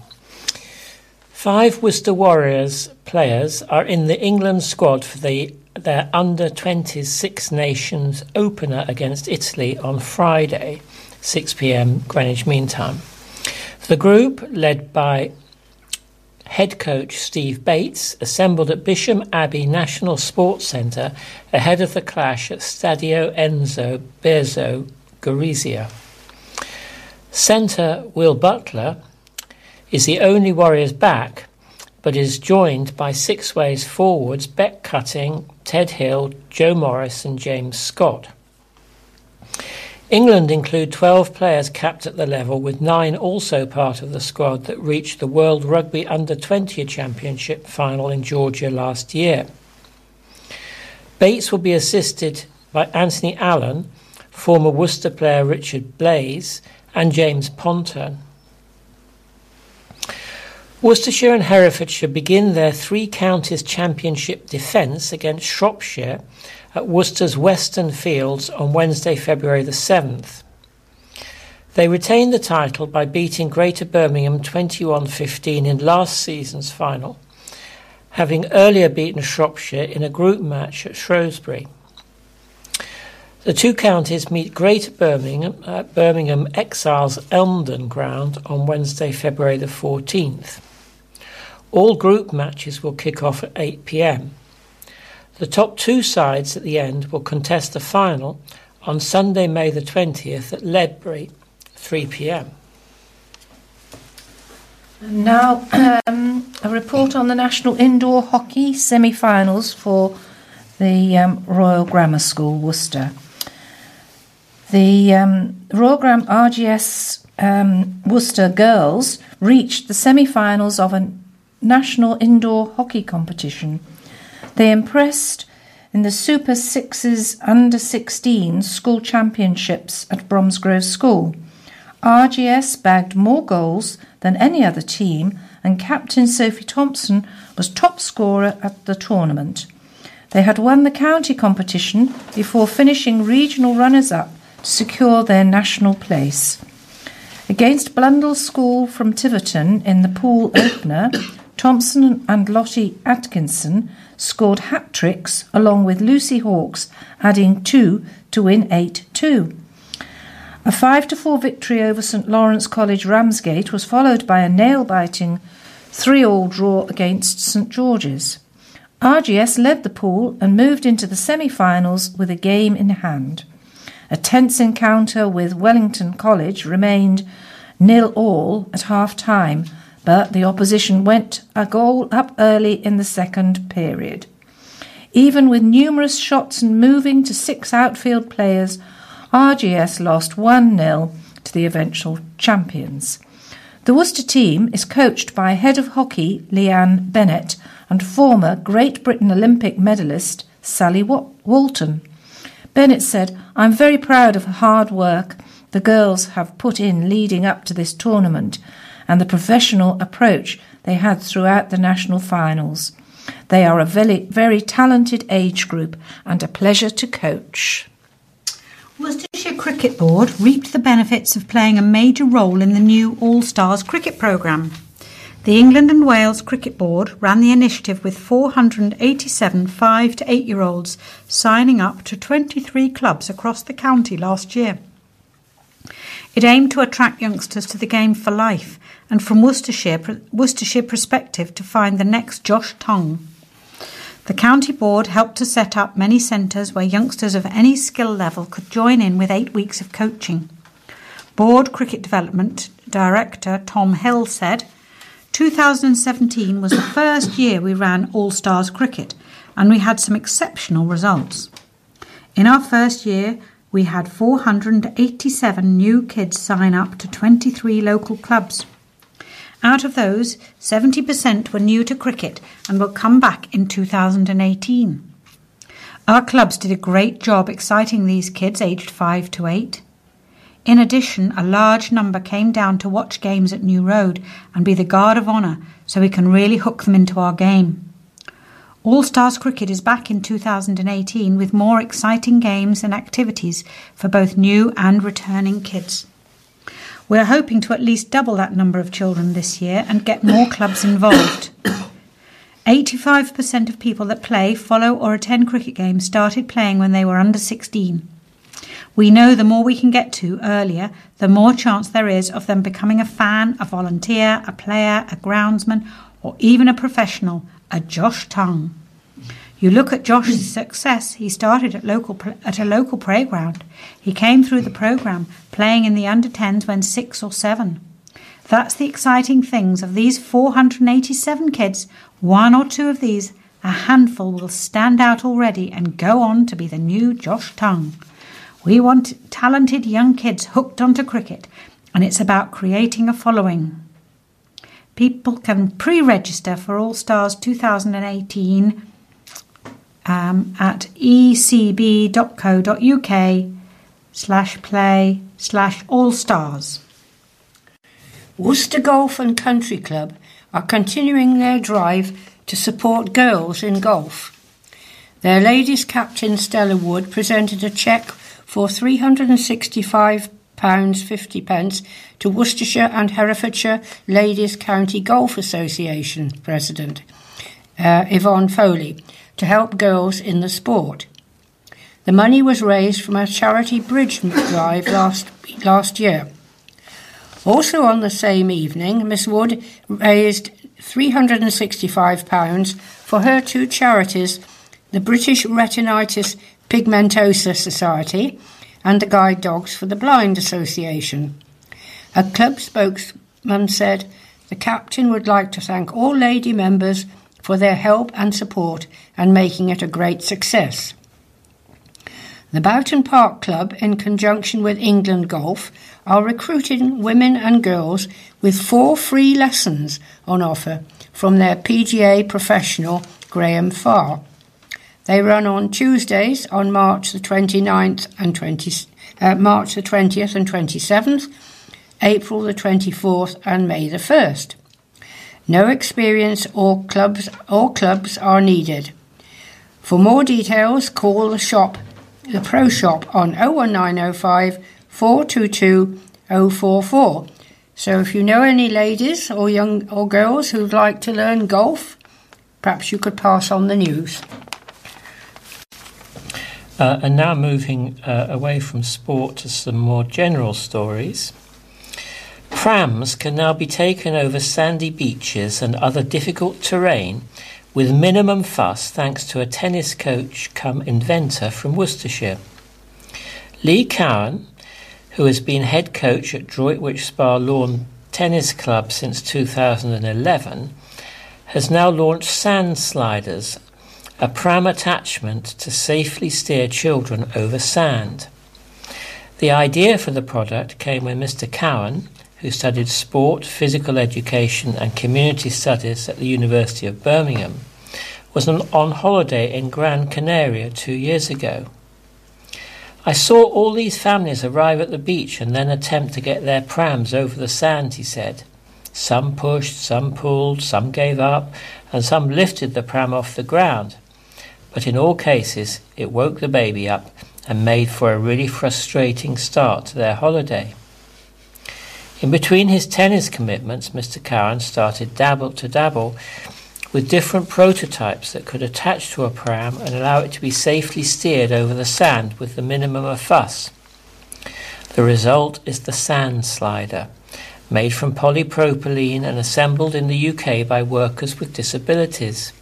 Five Worcester Warriors players are in the England squad for the their under 20s Six Nations opener against Italy on Friday, 6 pm Greenwich Mean Time. The group, led by head coach Steve Bates, assembled at Bisham Abbey National Sports Centre ahead of the clash at Stadio Enzo Bearzot, Gorizia. Centre Will Butler is the only Warriors back but is joined by Sixways forwards Beck Cutting, Ted Hill, Joe Morris, and James Scott. England include 12 players capped at the level, with nine also part of the squad that reached the World Rugby Under 20 Championship final in Georgia last year. Bates will be assisted by Anthony Allen, former Worcester player Richard Blaze, and James Ponton. Worcestershire and Herefordshire begin their Three Counties Championship defence against Shropshire at Worcester's Western Fields on Wednesday, February the 7th. They retained the title by beating Greater Birmingham 21 15 in last season's final, having earlier beaten Shropshire in a group match at Shrewsbury. The two counties meet Greater Birmingham at Birmingham Exiles Elmdon Ground on Wednesday, February the 14th. All group matches will kick off at 8 pm. The top two sides at the end will contest the final on Sunday, May the 20th at Ledbury, 3 pm. Now, um, a report on the national indoor hockey semi finals for the um, Royal Grammar School, Worcester. The um, Royal Gram RGS um, Worcester girls reached the semi finals of a national indoor hockey competition. They impressed in the Super Sixes Under 16 school championships at Bromsgrove School. RGS bagged more goals than any other team, and captain Sophie Thompson was top scorer at the tournament. They had won the county competition before finishing regional runners up to secure their national place. Against Blundell School from Tiverton in the pool opener, Thompson and Lottie Atkinson scored hat tricks along with Lucy Hawkes, adding two to win 8 2. A 5 4 victory over St Lawrence College Ramsgate was followed by a nail biting 3 all draw against St George's. RGS led the pool and moved into the semi finals with a game in hand. A tense encounter with Wellington College remained nil all at half time, but the opposition went a goal up early in the second period. Even with numerous shots and moving to six outfield players, RGS lost 1 0 to the eventual champions. The Worcester team is coached by head of hockey Leanne Bennett and former Great Britain Olympic medalist Sally Walton. Bennett said, I'm very proud of the hard work the girls have put in leading up to this tournament and the professional approach they had throughout the national finals. They are a very, very talented age group and a pleasure to coach. Worcestershire Cricket Board reaped the benefits of playing a major role in the new All Stars cricket programme. The England and Wales Cricket Board ran the initiative with 487 5 to 8 year olds signing up to 23 clubs across the county last year. It aimed to attract youngsters to the game for life and from Worcestershire, Worcestershire perspective to find the next Josh Tongue. The County Board helped to set up many centres where youngsters of any skill level could join in with eight weeks of coaching. Board Cricket Development Director Tom Hill said, 2017 was the first year we ran All Stars cricket and we had some exceptional results. In our first year, we had 487 new kids sign up to 23 local clubs. Out of those, 70% were new to cricket and will come back in 2018. Our clubs did a great job exciting these kids aged 5 to 8. In addition, a large number came down to watch games at New Road and be the guard of honour so we can really hook them into our game. All Stars Cricket is back in 2018 with more exciting games and activities for both new and returning kids. We're hoping to at least double that number of children this year and get more clubs involved. 85% of people that play, follow, or attend cricket games started playing when they were under 16. We know the more we can get to earlier, the more chance there is of them becoming a fan, a volunteer, a player, a groundsman, or even a professional, a Josh Tongue. You look at Josh's success. He started at local at a local playground. He came through the program playing in the under 10s when 6 or 7. That's the exciting things of these 487 kids. One or two of these, a handful will stand out already and go on to be the new Josh Tongue. We want talented young kids hooked onto cricket, and it's about creating a following people can pre register for All Stars 2018 um, at ecb.co.uk slash play slash all stars. Worcester Golf and Country Club are continuing their drive to support girls in golf. Their ladies captain Stella Wood presented a cheque for £365 £50 to Worcestershire and Herefordshire Ladies County Golf Association President uh, Yvonne Foley to help girls in the sport. The money was raised from a charity bridge drive last, last year. Also on the same evening, Miss Wood raised £365 for her two charities the British Retinitis Pigmentosa Society and the Guide Dogs for the Blind Association. A club spokesman said the captain would like to thank all lady members for their help and support and making it a great success. The Boughton Park Club, in conjunction with England Golf, are recruiting women and girls with four free lessons on offer from their PGA professional Graham Farr. They run on Tuesdays on March the 29th and 20, uh, March the 20th and 27th, April the 24th and May the 1st. No experience or clubs or clubs are needed. For more details, call the shop, the Pro Shop on 01905 422 044. So if you know any ladies or young or girls who'd like to learn golf, perhaps you could pass on the news. Uh, and now moving uh, away from sport to some more general stories. Prams can now be taken over sandy beaches and other difficult terrain with minimum fuss thanks to a tennis coach come inventor from Worcestershire. Lee Cowan, who has been head coach at Droitwich Spa Lawn Tennis Club since 2011, has now launched Sand Sliders, a pram attachment to safely steer children over sand. The idea for the product came when Mr. Cowan, who studied sport, physical education, and community studies at the University of Birmingham, was on holiday in Gran Canaria two years ago. I saw all these families arrive at the beach and then attempt to get their prams over the sand, he said. Some pushed, some pulled, some gave up, and some lifted the pram off the ground. But in all cases, it woke the baby up and made for a really frustrating start to their holiday. In between his tennis commitments, Mr. Cowan started dabble to dabble with different prototypes that could attach to a pram and allow it to be safely steered over the sand with the minimum of fuss. The result is the sand slider, made from polypropylene and assembled in the UK by workers with disabilities.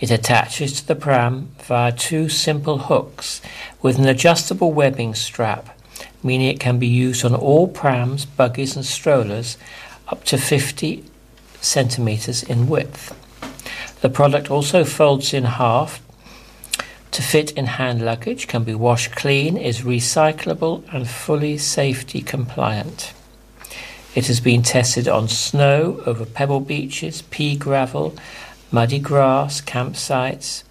It attaches to the pram via two simple hooks with an adjustable webbing strap meaning it can be used on all prams, buggies, and strollers up to 50 centimetres in width. The product also folds in half to fit in hand luggage, can be washed clean, is recyclable, and fully safety compliant. It has been tested on snow, over pebble beaches, pea gravel, muddy grass, campsites,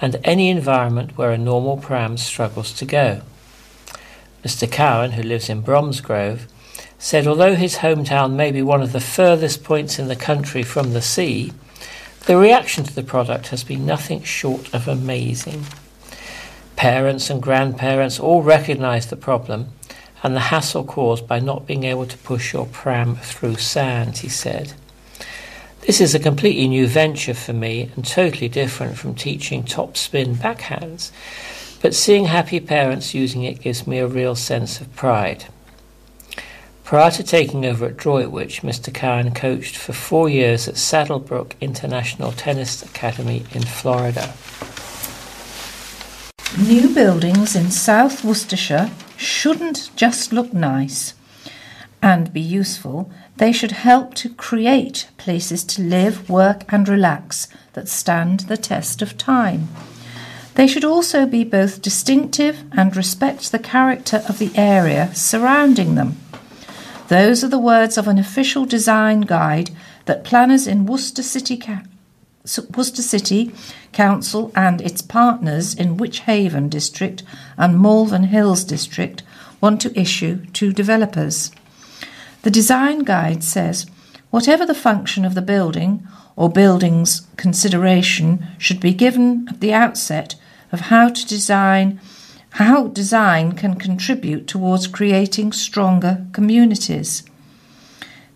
and any environment where a normal pram struggles to go. Mr. Cowan, who lives in Bromsgrove, said although his hometown may be one of the furthest points in the country from the sea, the reaction to the product has been nothing short of amazing. Parents and grandparents all recognise the problem and the hassle caused by not being able to push your pram through sand, he said. This is a completely new venture for me and totally different from teaching top spin backhands. But seeing happy parents using it gives me a real sense of pride. Prior to taking over at Droitwich, Mr. Cowan coached for four years at Saddlebrook International Tennis Academy in Florida. New buildings in South Worcestershire shouldn't just look nice and be useful, they should help to create places to live, work, and relax that stand the test of time. They should also be both distinctive and respect the character of the area surrounding them. Those are the words of an official design guide that planners in Worcester City, Worcester City Council and its partners in Wychavon District and Malvern Hills District want to issue to developers. The design guide says whatever the function of the building or building's consideration should be given at the outset of how to design how design can contribute towards creating stronger communities.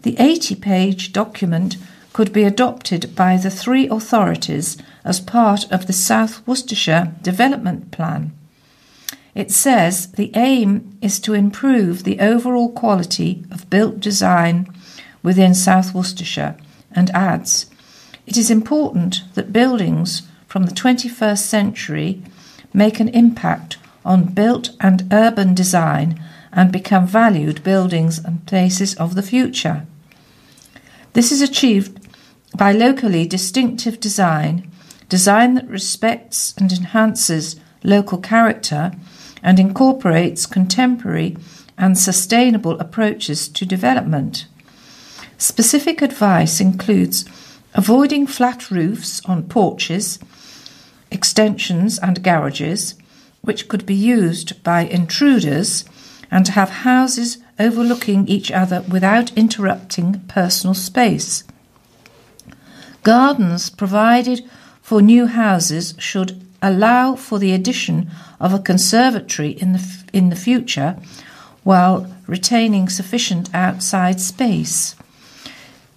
The 80 page document could be adopted by the three authorities as part of the South Worcestershire Development Plan. It says the aim is to improve the overall quality of built design within South Worcestershire and adds it is important that buildings from the 21st century make an impact on built and urban design and become valued buildings and places of the future. This is achieved by locally distinctive design, design that respects and enhances local character and incorporates contemporary and sustainable approaches to development. Specific advice includes avoiding flat roofs on porches extensions, and garages, which could be used by intruders and to have houses overlooking each other without interrupting personal space. Gardens provided for new houses should allow for the addition of a conservatory in the, in the future while retaining sufficient outside space.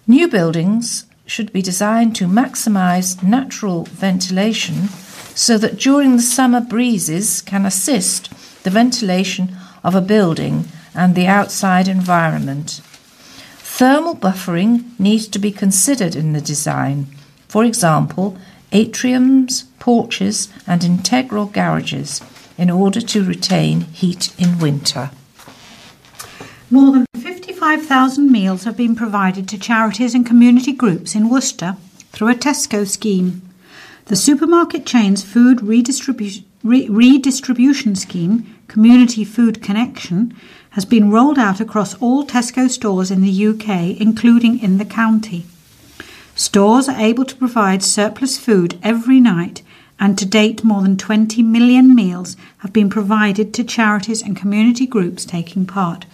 New buildings should be designed to maximize natural ventilation so that during the summer breezes can assist the ventilation of a building and the outside environment. Thermal buffering needs to be considered in the design. for example, atriums, porches, and integral garages, in order to retain heat in winter. More than 55,000 meals have been provided to charities and community groups in Worcester through a Tesco scheme. The supermarket chain's food redistribu- re- redistribution scheme, Community Food Connection, has been rolled out across all Tesco stores in the UK, including in the county. Stores are able to provide surplus food every night, and to date, more than 20 million meals have been provided to charities and community groups taking part.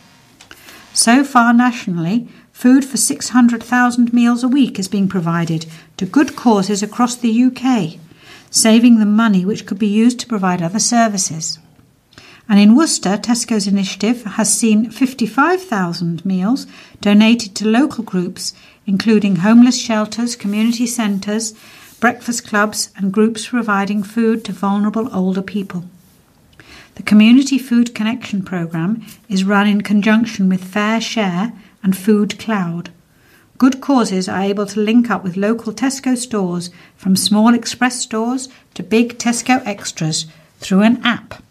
So far, nationally, food for 600,000 meals a week is being provided to good causes across the UK, saving them money which could be used to provide other services. And in Worcester, Tesco's initiative has seen 55,000 meals donated to local groups, including homeless shelters, community centres, breakfast clubs, and groups providing food to vulnerable older people. The Community Food Connection programme is run in conjunction with FareShare and FoodCloud. Good causes are able to link up with local Tesco stores from small express stores to big Tesco extras through an app.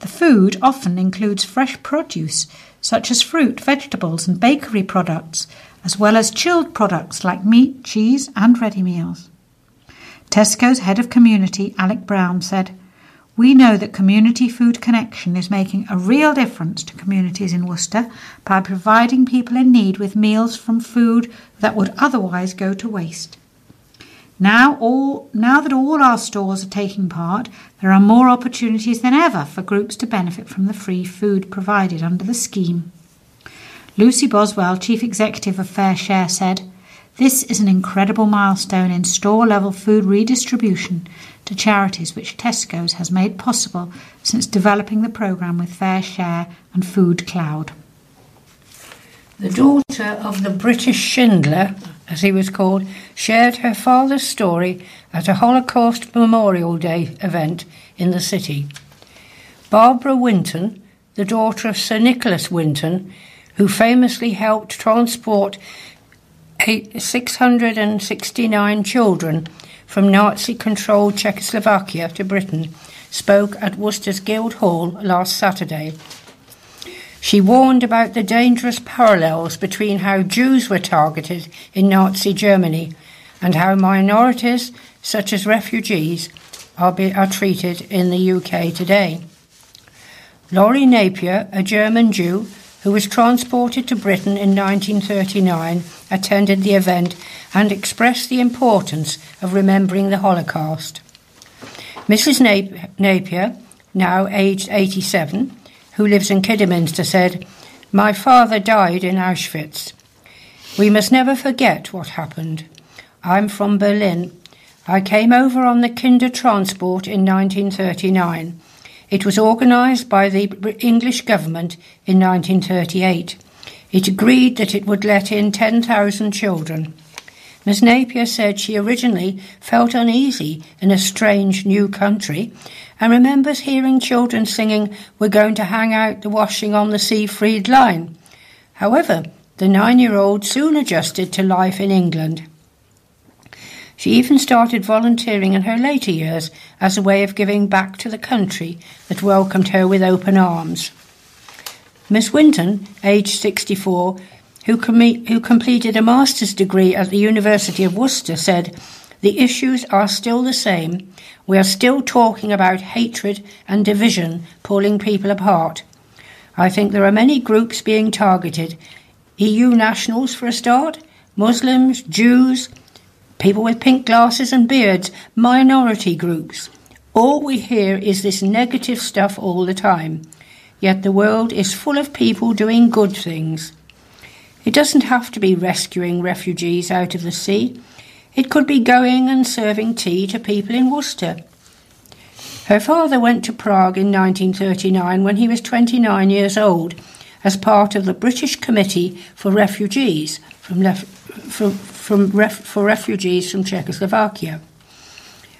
The food often includes fresh produce, such as fruit, vegetables, and bakery products, as well as chilled products like meat, cheese, and ready meals. Tesco's head of community, Alec Brown, said, We know that Community Food Connection is making a real difference to communities in Worcester by providing people in need with meals from food that would otherwise go to waste. Now, all, now that all our stores are taking part, there are more opportunities than ever for groups to benefit from the free food provided under the scheme. Lucy Boswell, Chief Executive of FareShare, said, This is an incredible milestone in store level food redistribution to charities which Tesco's has made possible since developing the programme with FareShare and FoodCloud. The daughter of the British Schindler, as he was called, shared her father's story at a Holocaust Memorial Day event in the city. Barbara Winton, the daughter of Sir Nicholas Winton, who famously helped transport 669 children from Nazi controlled Czechoslovakia to Britain, spoke at Worcester's Guildhall last Saturday. She warned about the dangerous parallels between how Jews were targeted in Nazi Germany and how minorities, such as refugees, are, be, are treated in the UK today. Laurie Napier, a German Jew who was transported to Britain in 1939, attended the event and expressed the importance of remembering the Holocaust. Mrs. Napier, now aged 87, who lives in Kidderminster, said, My father died in Auschwitz. We must never forget what happened. I'm from Berlin. I came over on the Kinder Transport in 1939. It was organised by the English government in 1938. It agreed that it would let in 10,000 children. Miss Napier said she originally felt uneasy in a strange new country and remembers hearing children singing, We're going to hang out the washing on the Siegfried line. However, the nine year old soon adjusted to life in England. She even started volunteering in her later years as a way of giving back to the country that welcomed her with open arms. Miss Winton, aged 64, who, com- who completed a master's degree at the University of Worcester, said, The issues are still the same. We are still talking about hatred and division pulling people apart. I think there are many groups being targeted EU nationals, for a start, Muslims, Jews, people with pink glasses and beards, minority groups. All we hear is this negative stuff all the time. Yet the world is full of people doing good things. It doesn't have to be rescuing refugees out of the sea. It could be going and serving tea to people in Worcester. Her father went to Prague in 1939 when he was 29 years old as part of the British Committee for Refugees from, lef- from, ref- for refugees from Czechoslovakia.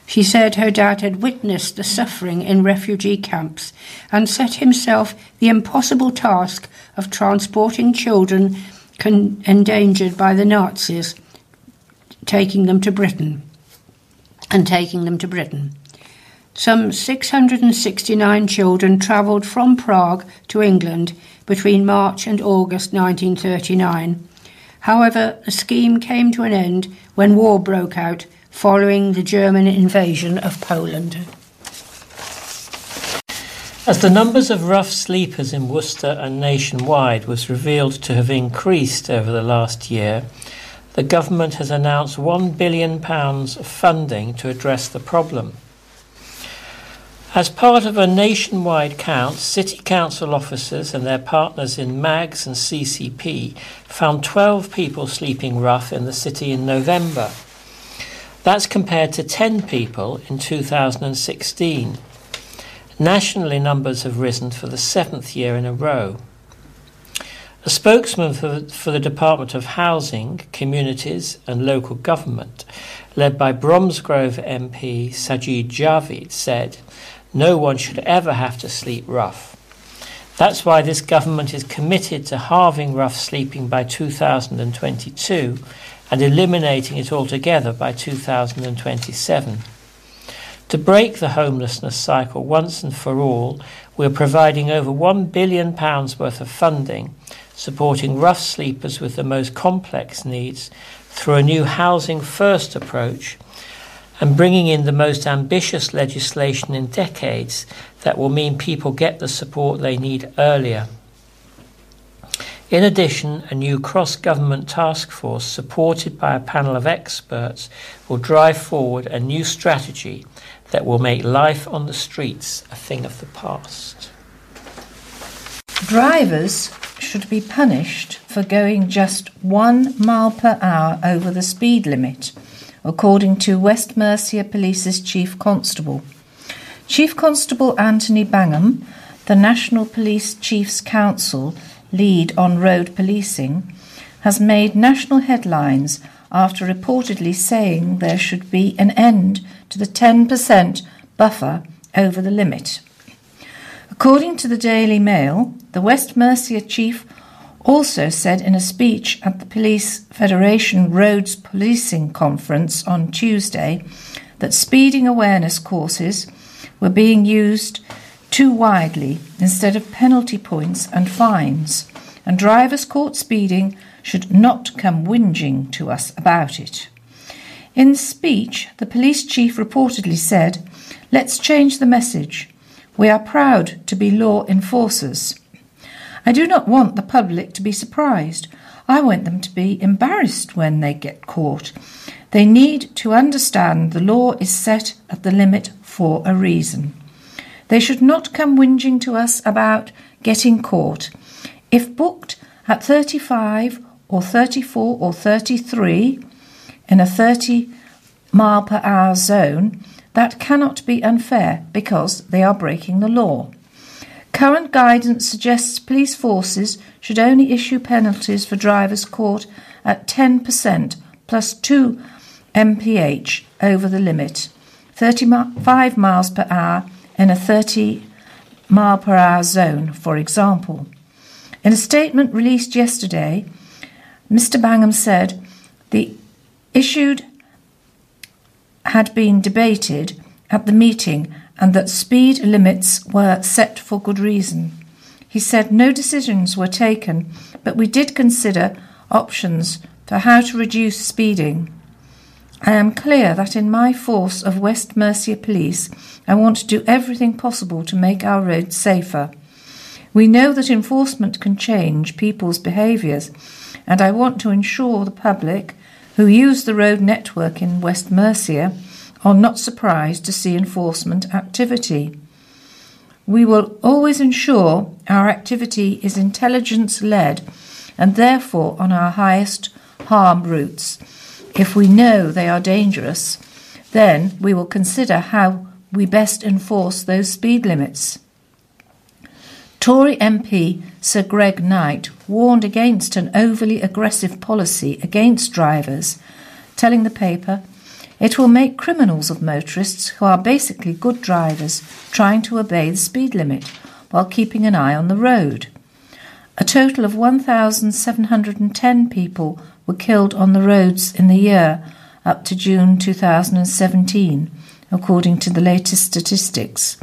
She said her dad had witnessed the suffering in refugee camps and set himself the impossible task of transporting children con- endangered by the Nazis taking them to Britain. And taking them to Britain. Some 669 children travelled from Prague to England between March and August 1939. However, the scheme came to an end when war broke out following the German invasion of Poland. As the numbers of rough sleepers in Worcester and nationwide was revealed to have increased over the last year, the government has announced £1 billion of funding to address the problem. As part of a nationwide count, City Council officers and their partners in MAGS and CCP found 12 people sleeping rough in the city in November. That's compared to 10 people in 2016. Nationally, numbers have risen for the seventh year in a row. A spokesman for, for the Department of Housing, Communities and Local Government, led by Bromsgrove MP Sajid Javid, said, No one should ever have to sleep rough. That's why this government is committed to halving rough sleeping by 2022 and eliminating it altogether by 2027. To break the homelessness cycle once and for all, we're providing over £1 billion worth of funding, supporting rough sleepers with the most complex needs through a new housing first approach and bringing in the most ambitious legislation in decades that will mean people get the support they need earlier. In addition, a new cross government task force supported by a panel of experts will drive forward a new strategy that will make life on the streets a thing of the past. Drivers should be punished for going just one mile per hour over the speed limit, according to West Mercia Police's Chief Constable. Chief Constable Anthony Bangham, the National Police Chiefs Council lead on road policing, has made national headlines after reportedly saying there should be an end to the 10% buffer over the limit. According to the Daily Mail, the West Mercia chief also said in a speech at the Police Federation Roads Policing Conference on Tuesday that speeding awareness courses were being used too widely instead of penalty points and fines, and drivers caught speeding should not come whinging to us about it. In the speech, the police chief reportedly said, Let's change the message. We are proud to be law enforcers. I do not want the public to be surprised. I want them to be embarrassed when they get caught. They need to understand the law is set at the limit for a reason. They should not come whinging to us about getting caught. If booked at 35 or 34 or 33, in a 30 mile per hour zone, that cannot be unfair because they are breaking the law. Current guidance suggests police forces should only issue penalties for drivers caught at 10% plus 2 mph over the limit, 35 miles per hour in a 30 mile per hour zone, for example. In a statement released yesterday, Mr. Bangham said the issued had been debated at the meeting and that speed limits were set for good reason. He said no decisions were taken, but we did consider options for how to reduce speeding. I am clear that in my force of West Mercia Police, I want to do everything possible to make our roads safer. We know that enforcement can change people's behaviours, and I want to ensure the public who use the road network in West Mercia are not surprised to see enforcement activity. We will always ensure our activity is intelligence led and therefore on our highest harm routes. If we know they are dangerous, then we will consider how we best enforce those speed limits. Tory MP Sir Greg Knight warned against an overly aggressive policy against drivers, telling the paper it will make criminals of motorists who are basically good drivers trying to obey the speed limit while keeping an eye on the road. A total of 1,710 people were killed on the roads in the year, up to June 2017, according to the latest statistics.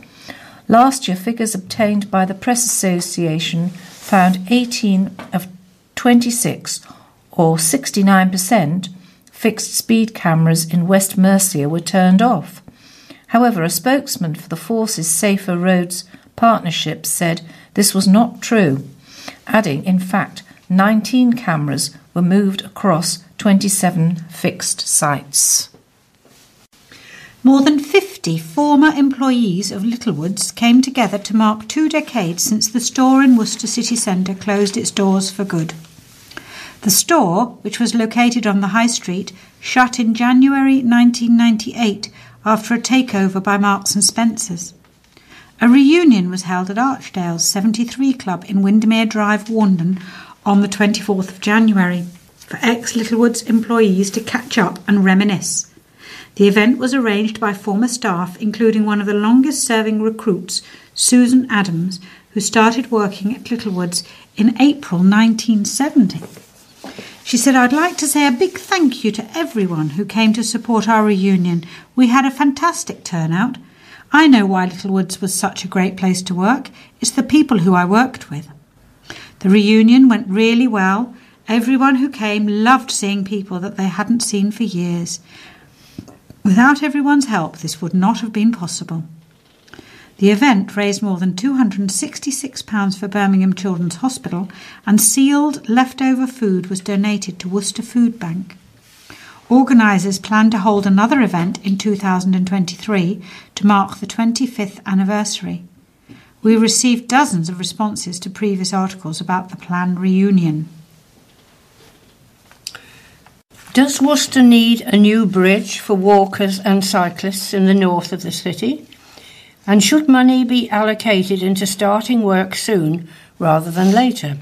Last year, figures obtained by the Press Association found 18 of 26, or 69%, fixed speed cameras in West Mercia were turned off. However, a spokesman for the Force's Safer Roads Partnership said this was not true, adding, in fact, 19 cameras were moved across 27 fixed sites. More than 50 former employees of Littlewoods came together to mark two decades since the store in Worcester city centre closed its doors for good. The store, which was located on the High Street, shut in January 1998 after a takeover by Marks and Spencers. A reunion was held at Archdale's 73 Club in Windermere Drive, Warndon on the 24th of January for ex Littlewoods employees to catch up and reminisce. The event was arranged by former staff, including one of the longest serving recruits, Susan Adams, who started working at Littlewoods in April 1970. She said, I'd like to say a big thank you to everyone who came to support our reunion. We had a fantastic turnout. I know why Littlewoods was such a great place to work. It's the people who I worked with. The reunion went really well. Everyone who came loved seeing people that they hadn't seen for years. Without everyone's help, this would not have been possible. The event raised more than £266 for Birmingham Children's Hospital, and sealed leftover food was donated to Worcester Food Bank. Organisers plan to hold another event in 2023 to mark the 25th anniversary. We received dozens of responses to previous articles about the planned reunion. Does Worcester need a new bridge for walkers and cyclists in the north of the city? And should money be allocated into starting work soon rather than later?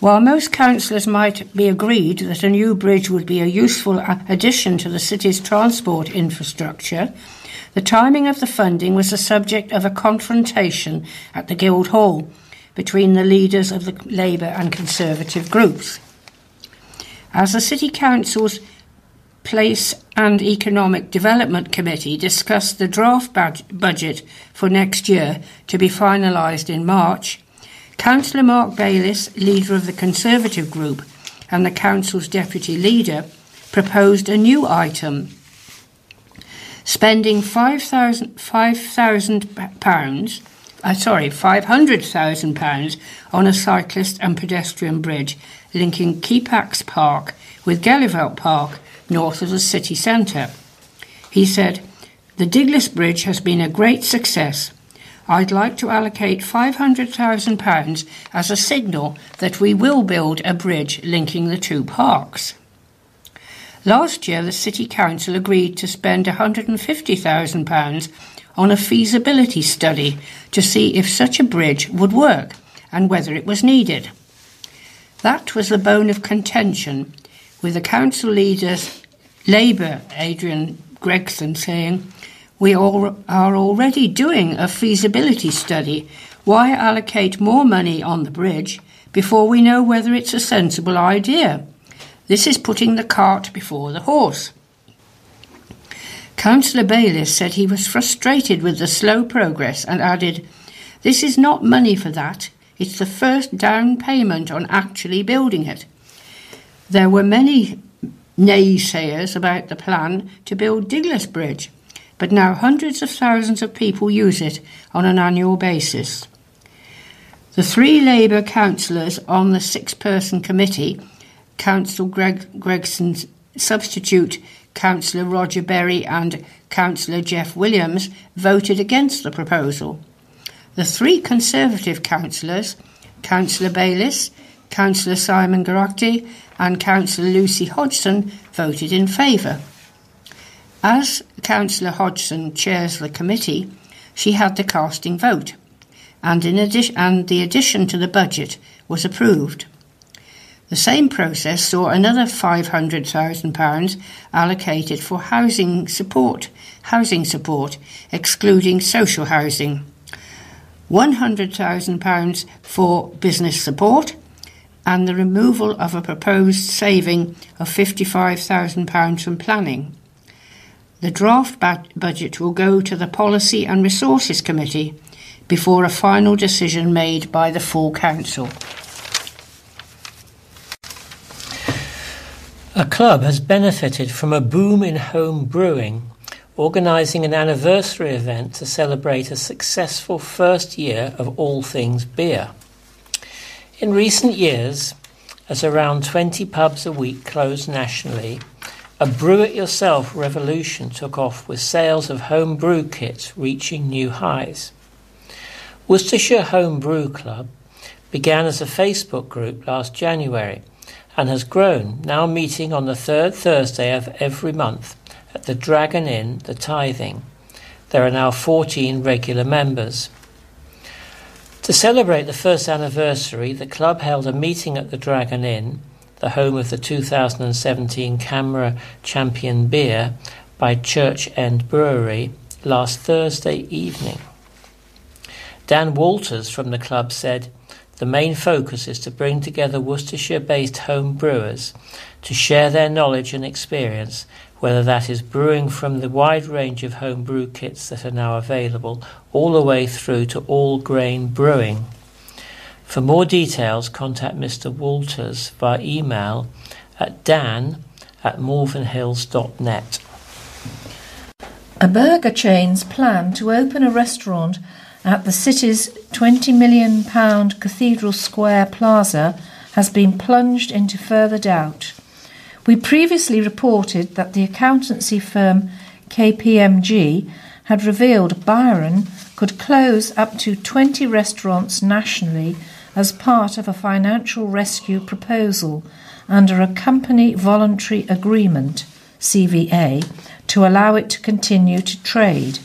While most councillors might be agreed that a new bridge would be a useful addition to the city's transport infrastructure, the timing of the funding was the subject of a confrontation at the Guildhall between the leaders of the Labour and Conservative groups. As the City Council's Place and Economic Development Committee discussed the draft budget for next year to be finalised in March, Councillor Mark Bayliss, leader of the Conservative group and the Council's deputy leader, proposed a new item. Spending £5,000 pounds uh, sorry, £500,000 on a cyclist and pedestrian bridge linking Kepax Park with Gheluvelt Park north of the city centre. He said, The Diglis Bridge has been a great success. I'd like to allocate £500,000 as a signal that we will build a bridge linking the two parks. Last year, the City Council agreed to spend £150,000 on a feasibility study to see if such a bridge would work and whether it was needed. That was the bone of contention, with the council leaders, Labour Adrian Gregson, saying, We all are already doing a feasibility study. Why allocate more money on the bridge before we know whether it's a sensible idea? This is putting the cart before the horse. Councillor Bayliss said he was frustrated with the slow progress and added, This is not money for that. It's the first down payment on actually building it. There were many naysayers about the plan to build Diglis Bridge, but now hundreds of thousands of people use it on an annual basis. The three Labour councillors on the six person committee, Councillor Greg- Gregson's substitute Councillor Roger Berry and Councillor Jeff Williams voted against the proposal. The three Conservative councillors, Councillor Bayliss, Councillor Simon Geraghty, and Councillor Lucy Hodgson, voted in favour. As Councillor Hodgson chairs the committee, she had the casting vote, and, in and the addition to the budget was approved. The same process saw another £500,000 allocated for housing support, housing support, excluding social housing, £100,000 for business support, and the removal of a proposed saving of £55,000 from planning. The draft budget will go to the Policy and Resources Committee before a final decision made by the full council. A club has benefited from a boom in home brewing, organising an anniversary event to celebrate a successful first year of all things beer. In recent years, as around 20 pubs a week closed nationally, a brew it yourself revolution took off with sales of home brew kits reaching new highs. Worcestershire Home Brew Club began as a Facebook group last January and has grown, now meeting on the third Thursday of every month the Dragon Inn, the Tithing. There are now 14 regular members. To celebrate the first anniversary, the club held a meeting at the Dragon Inn, the home of the 2017 CAMRA Champion Beer by Church End Brewery, last Thursday evening. Dan Walters from the club said, the main focus is to bring together Worcestershire based home brewers to share their knowledge and experience, whether that is brewing from the wide range of home brew kits that are now available, all the way through to all grain brewing. For more details, contact Mr. Walters via email at dan at malvernhills.net. A burger chain's plan to open a restaurant at the city's £20 million Cathedral Square Plaza has been plunged into further doubt. We previously reported that the accountancy firm KPMG had revealed Byron could close up to 20 restaurants nationally as part of a financial rescue proposal under a company voluntary agreement, CVA, to allow it to continue to trade.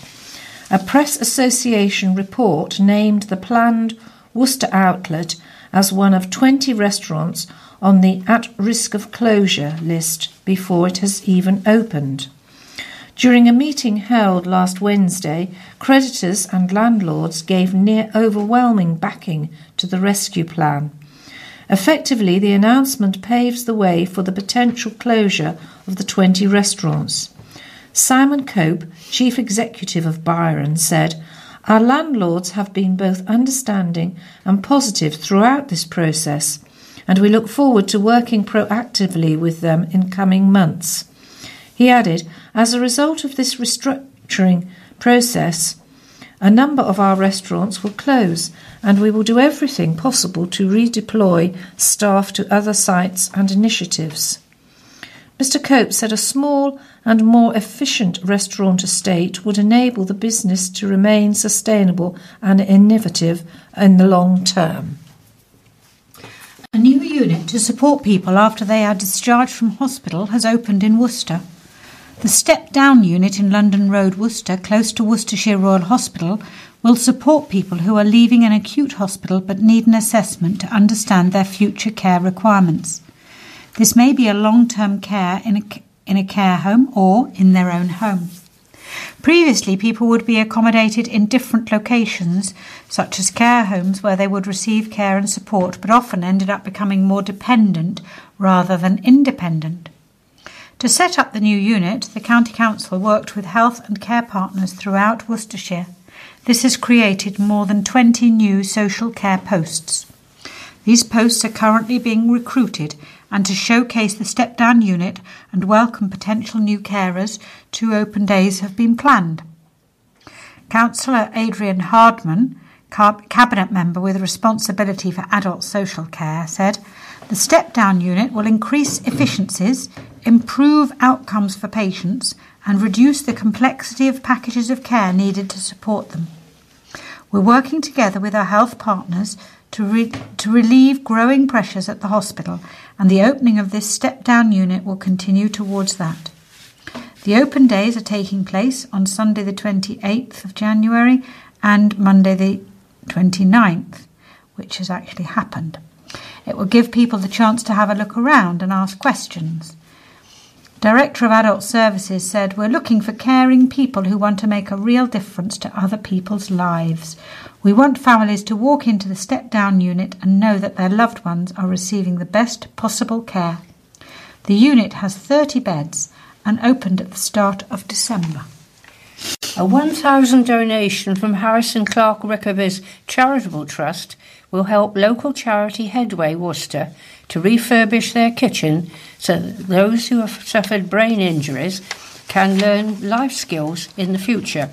A Press Association report named the planned Worcester outlet as one of 20 restaurants on the at risk of closure list before it has even opened. During a meeting held last Wednesday, creditors and landlords gave near overwhelming backing to the rescue plan. Effectively, the announcement paves the way for the potential closure of the 20 restaurants. Simon Cope, chief executive of Byron, said, Our landlords have been both understanding and positive throughout this process, and we look forward to working proactively with them in coming months. He added, As a result of this restructuring process, a number of our restaurants will close, and we will do everything possible to redeploy staff to other sites and initiatives. Mr. Cope said a small and more efficient restaurant estate would enable the business to remain sustainable and innovative in the long term. A new unit to support people after they are discharged from hospital has opened in Worcester. The Step Down unit in London Road, Worcester, close to Worcestershire Royal Hospital, will support people who are leaving an acute hospital but need an assessment to understand their future care requirements. This may be a long term care in a, in a care home or in their own home. Previously, people would be accommodated in different locations, such as care homes, where they would receive care and support, but often ended up becoming more dependent rather than independent. To set up the new unit, the County Council worked with health and care partners throughout Worcestershire. This has created more than 20 new social care posts. These posts are currently being recruited and to showcase the step down unit and welcome potential new carers, two open days have been planned. Councillor Adrian Hardman, Cabinet member with responsibility for adult social care, said the step down unit will increase efficiencies, improve outcomes for patients, and reduce the complexity of packages of care needed to support them. We're working together with our health partners to, re- to relieve growing pressures at the hospital, and the opening of this step down unit will continue towards that. The open days are taking place on Sunday, the 28th of January, and Monday, the 29th, which has actually happened. It will give people the chance to have a look around and ask questions. Director of Adult Services said, We're looking for caring people who want to make a real difference to other people's lives. We want families to walk into the step down unit and know that their loved ones are receiving the best possible care. The unit has 30 beds and opened at the start of December. A 1,000 donation from Harrison Clark Rickerbys Charitable Trust will help local charity Headway Worcester to refurbish their kitchen so that those who have suffered brain injuries can learn life skills in the future.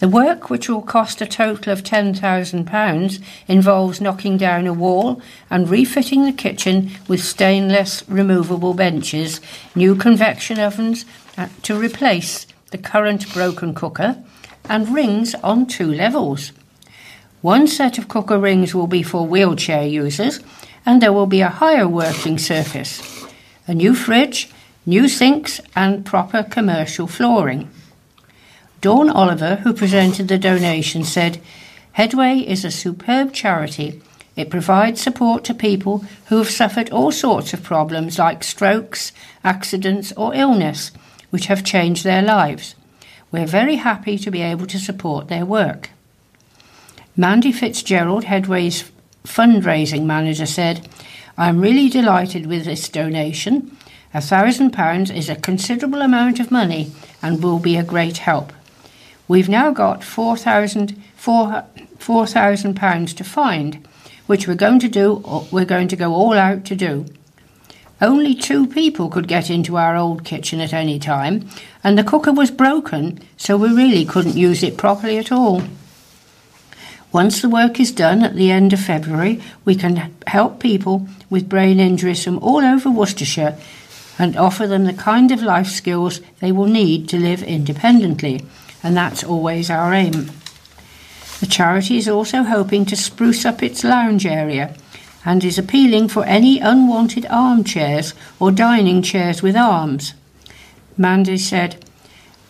The work, which will cost a total of £10,000, involves knocking down a wall and refitting the kitchen with stainless removable benches, new convection ovens to replace the current broken cooker, and rings on two levels. One set of cooker rings will be for wheelchair users, and there will be a higher working surface, a new fridge, new sinks, and proper commercial flooring. Dawn Oliver, who presented the donation, said, Headway is a superb charity. It provides support to people who have suffered all sorts of problems like strokes, accidents, or illness, which have changed their lives. We're very happy to be able to support their work. Mandy Fitzgerald, Headway's fundraising manager, said, I'm really delighted with this donation. A thousand pounds is a considerable amount of money and will be a great help. We've now got four thousand four four thousand pounds to find, which we're going to do. We're going to go all out to do. Only two people could get into our old kitchen at any time, and the cooker was broken, so we really couldn't use it properly at all. Once the work is done at the end of February, we can help people with brain injuries from all over Worcestershire and offer them the kind of life skills they will need to live independently, and that's always our aim. The charity is also hoping to spruce up its lounge area and is appealing for any unwanted armchairs or dining chairs with arms. Mandy said,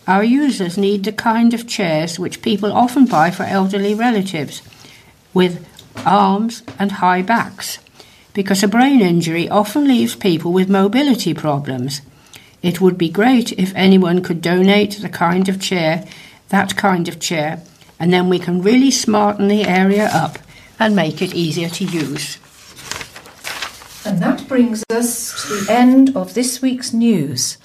our users need the kind of chairs which people often buy for elderly relatives, with arms and high backs, because a brain injury often leaves people with mobility problems. It would be great if anyone could donate the kind of chair, that kind of chair, and then we can really smarten the area up and make it easier to use. And that brings us to the end of this week's news.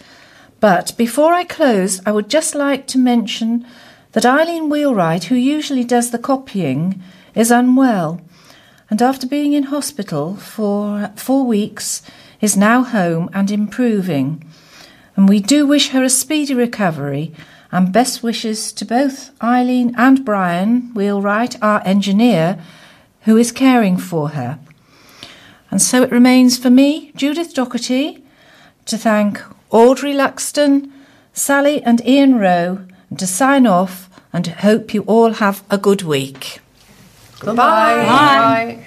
But before I close, I would just like to mention that Eileen Wheelwright, who usually does the copying, is unwell, and after being in hospital for four weeks, is now home and improving. And we do wish her a speedy recovery and best wishes to both Eileen and Brian Wheelwright, our engineer, who is caring for her. And so it remains for me, Judith Docherty, to thank Audrey Luxton, Sally and Ian Rowe and to sign off and hope you all have a good week. Goodbye. Bye. Bye.